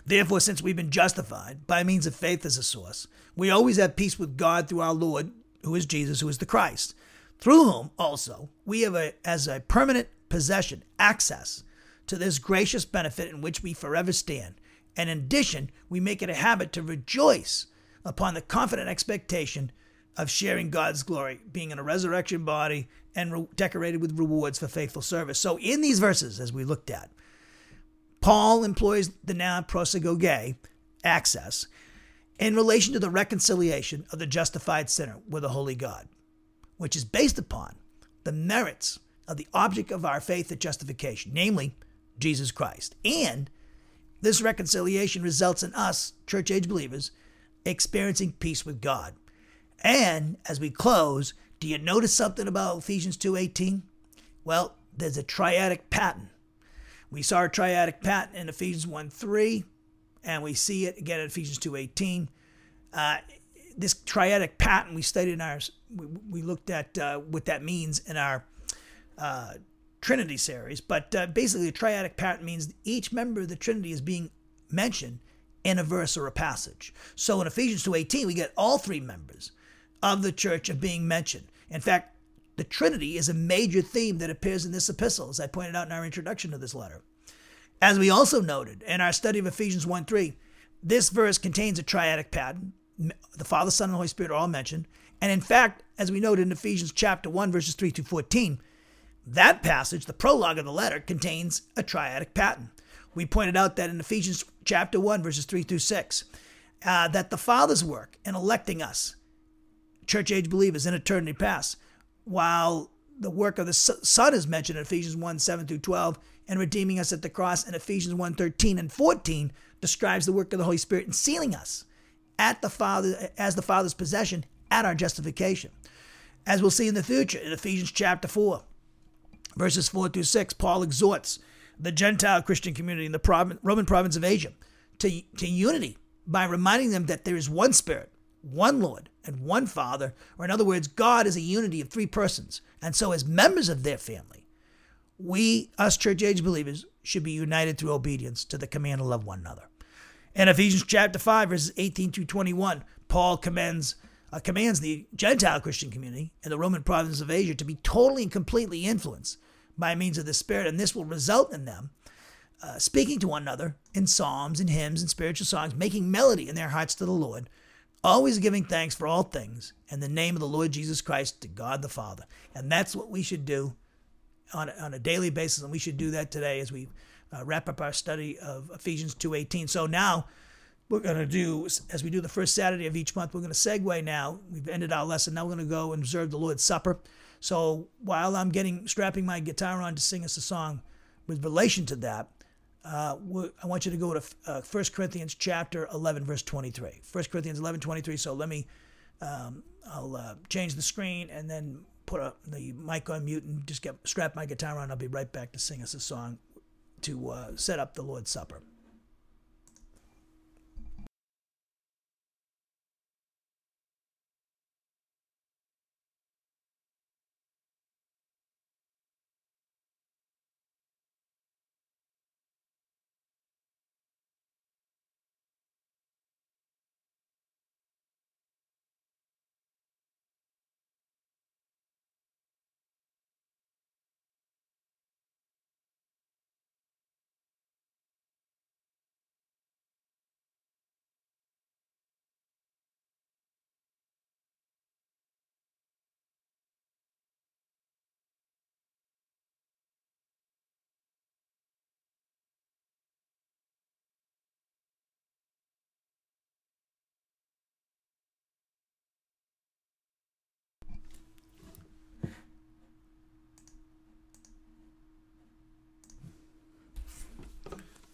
therefore, since we've been justified by means of faith as a source, we always have peace with God through our Lord, who is Jesus, who is the Christ, through whom also we have a, as a permanent possession access to this gracious benefit in which we forever stand and in addition, we make it a habit to rejoice upon the confident expectation of sharing God's glory, being in a resurrection body and re- decorated with rewards for faithful service. So, in these verses, as we looked at, Paul employs the noun prosagoge, access, in relation to the reconciliation of the justified sinner with the holy God, which is based upon the merits of the object of our faith at justification, namely Jesus Christ, and this reconciliation results in us, church age believers, experiencing peace with God. And as we close, do you notice something about Ephesians 2:18? Well, there's a triadic pattern. We saw a triadic pattern in Ephesians 1:3, and we see it again in Ephesians 2:18. Uh, this triadic pattern we studied in our we, we looked at uh, what that means in our uh, Trinity series, but uh, basically, a triadic pattern means each member of the Trinity is being mentioned in a verse or a passage. So in Ephesians 2:18, we get all three members of the church of being mentioned. In fact, the Trinity is a major theme that appears in this epistle, as I pointed out in our introduction to this letter. As we also noted in our study of Ephesians 1:3, this verse contains a triadic pattern. The Father, Son, and Holy Spirit are all mentioned. And in fact, as we noted in Ephesians chapter 1, verses 3 to 14, that passage, the prologue of the letter, contains a triadic pattern. We pointed out that in Ephesians chapter 1, verses 3 through 6, uh, that the Father's work in electing us, church age believers in eternity past, while the work of the Son is mentioned in Ephesians 1, 7 through 12, and redeeming us at the cross in Ephesians 1, 13 and 14, describes the work of the Holy Spirit in sealing us at the Father as the Father's possession at our justification. As we'll see in the future in Ephesians chapter 4, Verses 4 through 6, Paul exhorts the Gentile Christian community in the Roman province of Asia to, to unity by reminding them that there is one Spirit, one Lord, and one Father, or in other words, God is a unity of three persons. And so, as members of their family, we, us church age believers, should be united through obedience to the command to love one another. In Ephesians chapter 5, verses 18 through 21, Paul commends, uh, commands the Gentile Christian community in the Roman province of Asia to be totally and completely influenced by means of the Spirit, and this will result in them uh, speaking to one another in psalms and hymns and spiritual songs, making melody in their hearts to the Lord, always giving thanks for all things in the name of the Lord Jesus Christ to God the Father. And that's what we should do on a, on a daily basis, and we should do that today as we uh, wrap up our study of Ephesians 2:18. So now we're going to do, as we do the first Saturday of each month, we're going to segue now. We've ended our lesson. Now we're going to go and observe the Lord's Supper. So while I'm getting strapping my guitar on to sing us a song with relation to that, uh, I want you to go to uh, 1 Corinthians chapter 11, verse 23. 1 Corinthians 11, 23. So let me, um, I'll uh, change the screen and then put a, the mic on mute and just get strap my guitar on. I'll be right back to sing us a song to uh, set up the Lord's Supper.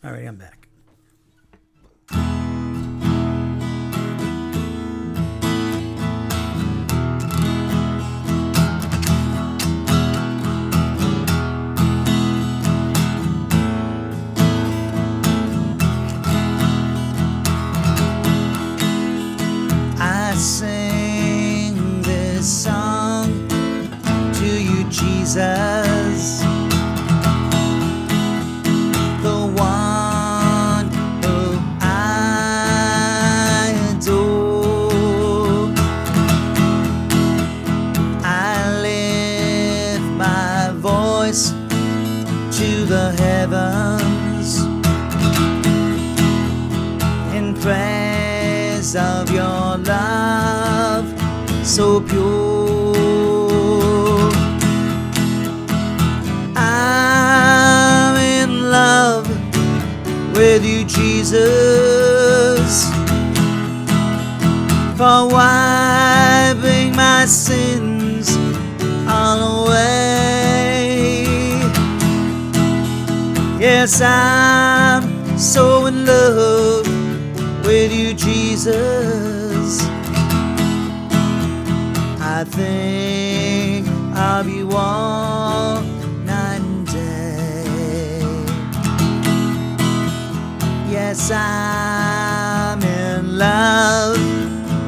All right, I'm back. Yes, I'm so in love with you, Jesus. I think you all night and day. Yes, I'm in love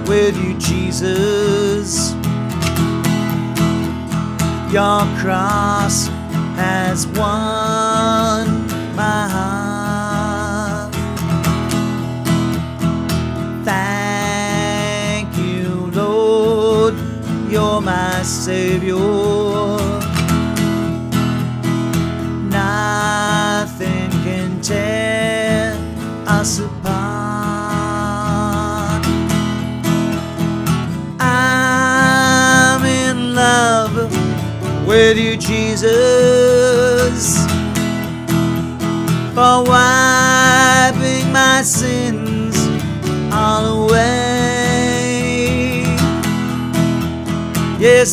with you, Jesus. Your cross has won you're my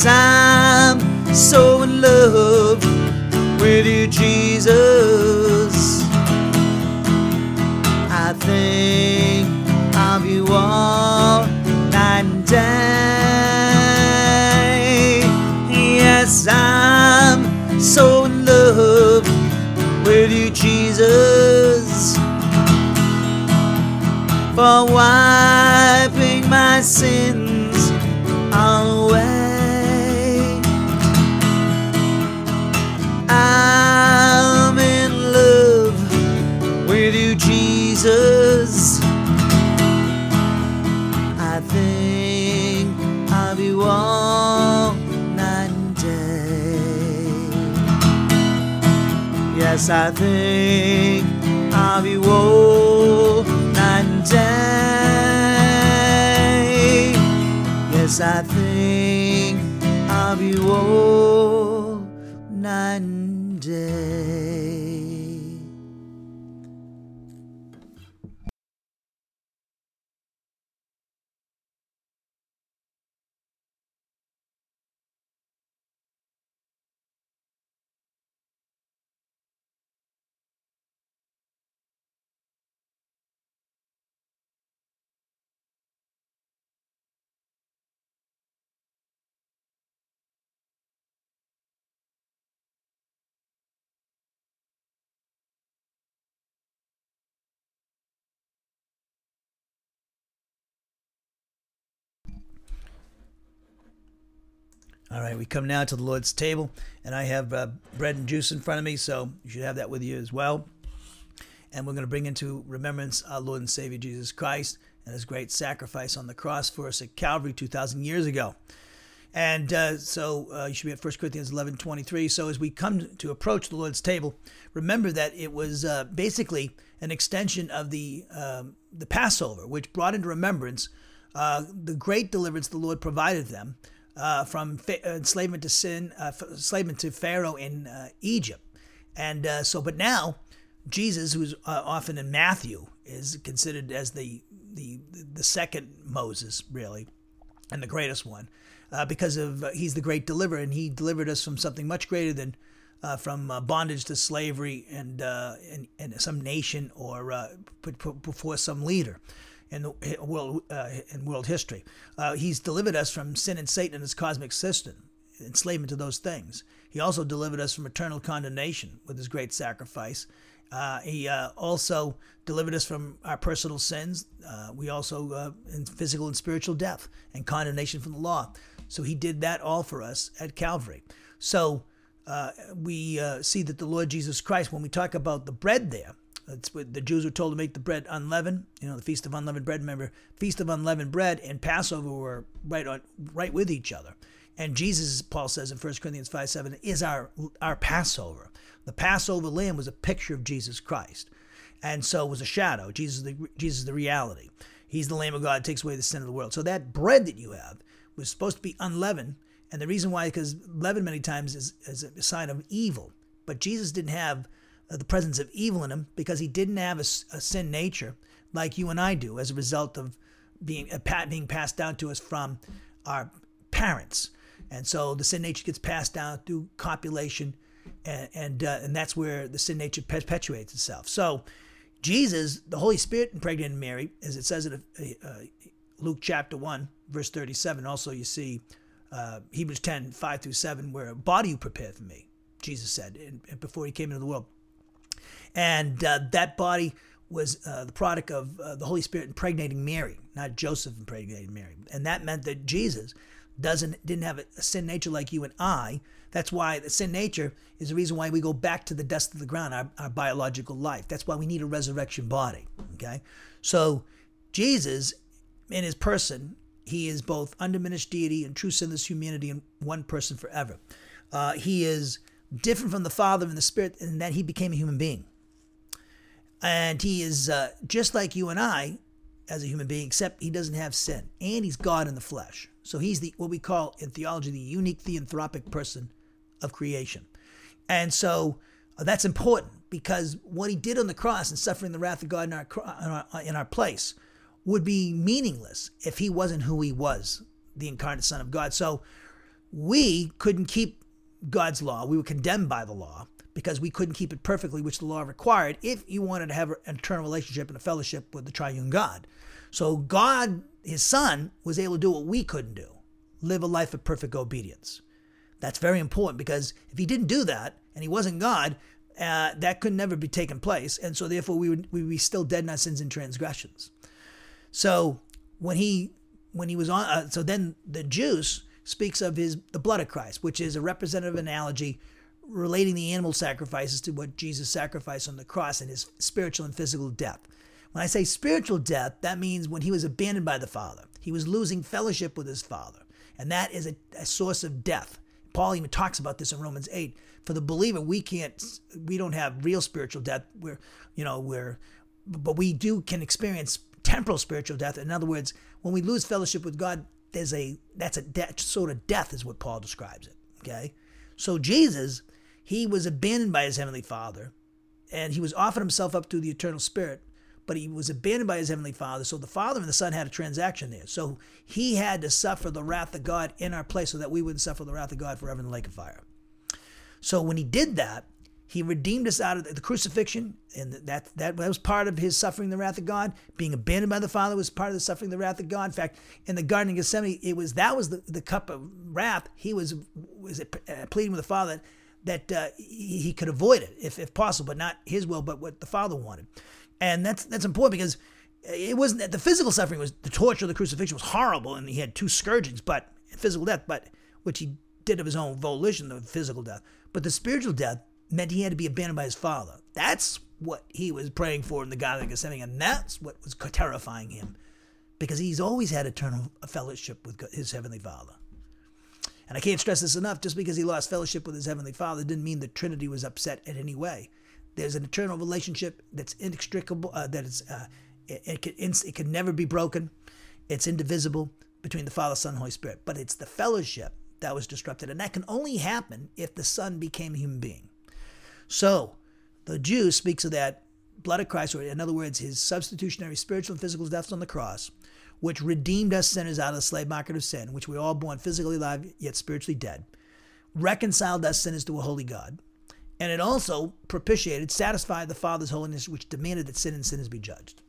Yes, I'm so in love with you, Jesus. I think of you all night and day. Yes, I'm so in love with you, Jesus, for wiping my sins Yes, I think of you all night and day. Yes, I think of you all All right, we come now to the Lord's table, and I have uh, bread and juice in front of me, so you should have that with you as well. And we're going to bring into remembrance our Lord and Savior Jesus Christ and his great sacrifice on the cross for us at Calvary 2,000 years ago. And uh, so uh, you should be at 1 Corinthians 11 23. So as we come to approach the Lord's table, remember that it was uh, basically an extension of the, um, the Passover, which brought into remembrance uh, the great deliverance the Lord provided them uh, from fa- uh, enslavement to sin, uh, enslavement to Pharaoh in uh, Egypt. And uh, so, but now, Jesus, who's uh, often in Matthew, is considered as the, the, the second Moses, really, and the greatest one, because of he's the great deliverer, and he delivered us from something much greater than from bondage to slavery and, and, and some nation or before some leader in the world uh, in world history. Uh, he's delivered us from sin and Satan and his cosmic system, enslavement to those things. He also delivered us from eternal condemnation with his great sacrifice. Uh, he uh, also delivered us from our personal sins. Uh, we also uh, in physical and spiritual death and condemnation from the law. So he did that all for us at Calvary. So we see that the Lord Jesus Christ, when we talk about the bread there, it's what the Jews were told to make the bread unleavened. You know, the feast of unleavened bread. Remember, feast of unleavened bread and Passover were right on, right with each other. And Jesus, Paul says in 1 Corinthians 5 7, is our, our Passover. The Passover lamb was a picture of Jesus Christ. And so was a shadow. Jesus the, Jesus the reality. He's the Lamb of God takes away the sin of the world. So that bread that you have was supposed to be unleavened. And the reason why, because leaven many times is, is a sign of evil. But Jesus didn't have the presence of evil in him because he didn't have a, a, sin nature like you and I do as a result of being uh, being passed down to us from our parents. And so the sin nature gets passed down through copulation, and and, uh, and that's where the sin nature perpetuates itself. So Jesus, the Holy Spirit impregnated Mary, as it says in uh, uh Luke chapter 1, verse 37. Also, you see uh, Hebrews 10, 5 through 7, where a body you prepare for me, Jesus said, and before he came into the world. And uh, that body was uh, the product of uh, the Holy Spirit impregnating Mary, not Joseph impregnating Mary. And that meant that Jesus doesn't didn't have a sin nature like you and I. That's why the sin nature is the reason why we go back to the dust of the ground, our, our biological life. That's why we need a resurrection body. Okay? So Jesus, in his person, he is both undiminished deity and true sinless humanity in one person forever. Uh, he is different from the Father and the Spirit in that he became a human being. And he is uh, just like you and I as a human being, except he doesn't have sin. And he's God in the flesh. So he's the what we call in theology the unique theanthropic person of creation. And so uh, that's important because what he did on the cross and suffering the wrath of God in our, in our, in our place would be meaningless if he wasn't who he was, the incarnate Son of God. So we couldn't keep God's law. We were condemned by the law because we couldn't keep it perfectly, which the law required, if you wanted to have an eternal relationship and a fellowship with the triune God. So God, his son, was able to do what we couldn't do live a life of perfect obedience. That's very important because if he didn't do that and he wasn't God, uh, that could never be taken place. And so therefore we would, we would be still dead in our sins and transgressions. So when he when he was on uh, so then the juice speaks of his the blood of Christ, which is a representative analogy relating the animal sacrifices to what Jesus sacrificed on the cross and his spiritual and physical death. When I say spiritual death, that means when he was abandoned by the Father. He was losing fellowship with his Father. And that is a, a source of death. Paul even talks about this in Romans 8. For the believer, we can't, we don't have real spiritual death. We're, you know, we're, but we do can experience temporal spiritual death. In other words, when we lose fellowship with God, there's a, that's a death, sort of death is what Paul describes it. Okay. So Jesus, he was abandoned by his heavenly father and he was offered himself up to the eternal spirit but he was abandoned by his heavenly father. So the father and the son had a transaction there. So he had to suffer the wrath of God in our place so that we wouldn't suffer the wrath of God forever in the lake of fire. So when he did that, he redeemed us out of the crucifixion, and that, that was part of his suffering the wrath of God. Being abandoned by the Father was part of the suffering the wrath of God. In fact, in the Garden of Gethsemane, it was that was the, the cup of wrath. He was was uh, pleading with the Father that uh, he, could avoid it if, if possible, but not his will, but what the Father wanted and that's that's important because it wasn't that the physical suffering was the torture of the crucifixion was horrible, and he had two scourgings, but physical death, but which he did of his own volition, the physical death. But the spiritual death meant he had to be abandoned by his father. That's what he was praying for in the Garden of Gethsemane, and that's what was terrifying him, because he's always had eternal fellowship with his heavenly Father. And I can't stress this enough. Just because he lost fellowship with his heavenly Father didn't mean the Trinity was upset in any way. There's an eternal relationship that's inextricable, uh, that is, uh, it, it, can, it can never be broken. It's indivisible between the Father, Son, and Holy Spirit. But it's the fellowship that was disrupted. And that can only happen if the Son became a human being. So the Jew speaks of that blood of Christ, or in other words, his substitutionary spiritual and physical deaths on the cross, which redeemed us sinners out of the slave market of sin, which we were all born physically alive yet spiritually dead, reconciled us sinners to a holy God, and it also propitiated, satisfied the Father's holiness, which demanded that sin and sinners be judged.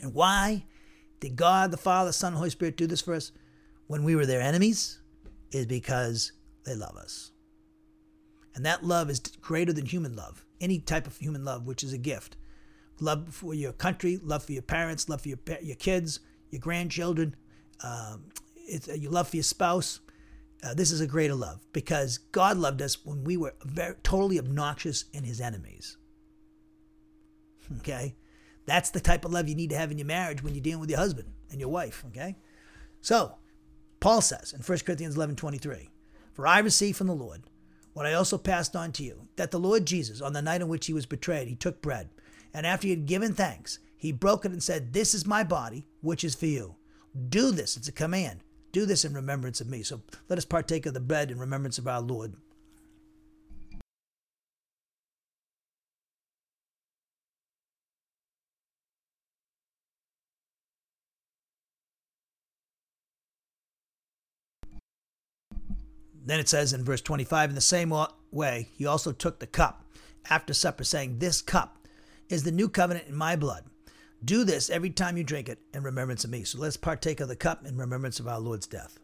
And why did God, the Father, Son, and Holy Spirit do this for us when we were their enemies? Is because they love us. And that love is greater than human love, any type of human love, which is a gift. Love for your country, love for your parents, love for your, your kids, your grandchildren, um, it's, your love for your spouse, uh, this is a greater love because God loved us when we were very, totally obnoxious in his enemies. Okay? That's the type of love you need to have in your marriage when you're dealing with your husband and your wife. Okay? So, Paul says in 1 Corinthians 11 23, For I received from the Lord what I also passed on to you, that the Lord Jesus, on the night in which he was betrayed, he took bread, and after he had given thanks, he broke it and said, This is my body, which is for you. Do this, it's a command do this in remembrance of me. So let us partake of the bread in remembrance of our Lord. Then it says in verse 25, in the same way, he also took the cup after supper, saying, This cup is the new covenant in my blood. Do this every time you drink it in remembrance of me. So let's partake of the cup in remembrance of our Lord's death.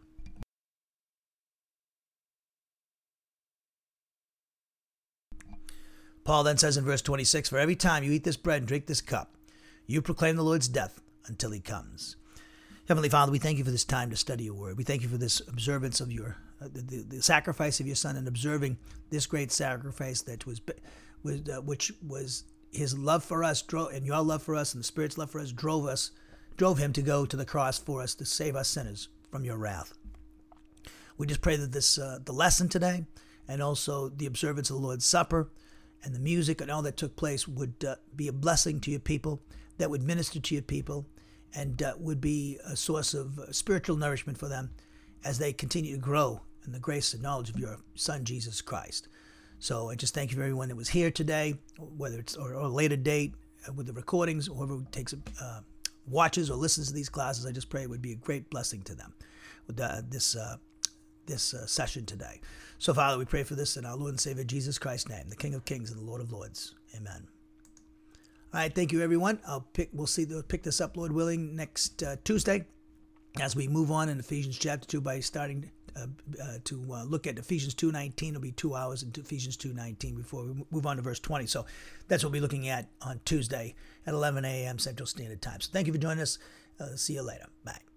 Paul then says in verse 26 For every time you eat this bread and drink this cup, you proclaim the Lord's death until he comes. Heavenly Father, we thank you for this time to study your word. We thank you for this observance of your uh, the, the, sacrifice of your son and observing this great sacrifice that was, was uh, which was his love for us drove, and your love for us and the Spirit's love for us drove us, drove him to go to the cross for us to save us sinners from your wrath. We just pray that this, uh, the lesson today, and also the observance of the Lord's Supper, and the music and all that took place would uh, be a blessing to your people, that would minister to your people, and uh, would be a source of uh, spiritual nourishment for them as they continue to grow in the grace and knowledge of your Son, Jesus Christ. So I just thank you for everyone that was here today, whether it's or, or a later date uh, with the recordings, or whoever takes uh, watches or listens to these classes. I just pray it would be a great blessing to them with uh, this uh, this uh, session today. So Father, we pray for this in our Lord and Savior Jesus Christ's name, the King of Kings and the Lord of Lords. Amen. All right, thank you everyone. I'll pick. We'll see. We'll pick this up, Lord willing, next uh, Tuesday, as we move on in Ephesians chapter two by starting uh, to uh, look at Ephesians 2.19. It'll be two hours into Ephesians 2.19 before we move on to verse 20. So that's what we'll be looking at on Tuesday at 11 a.m. Central Standard Time. So thank you for joining us. Uh, see you later. Bye.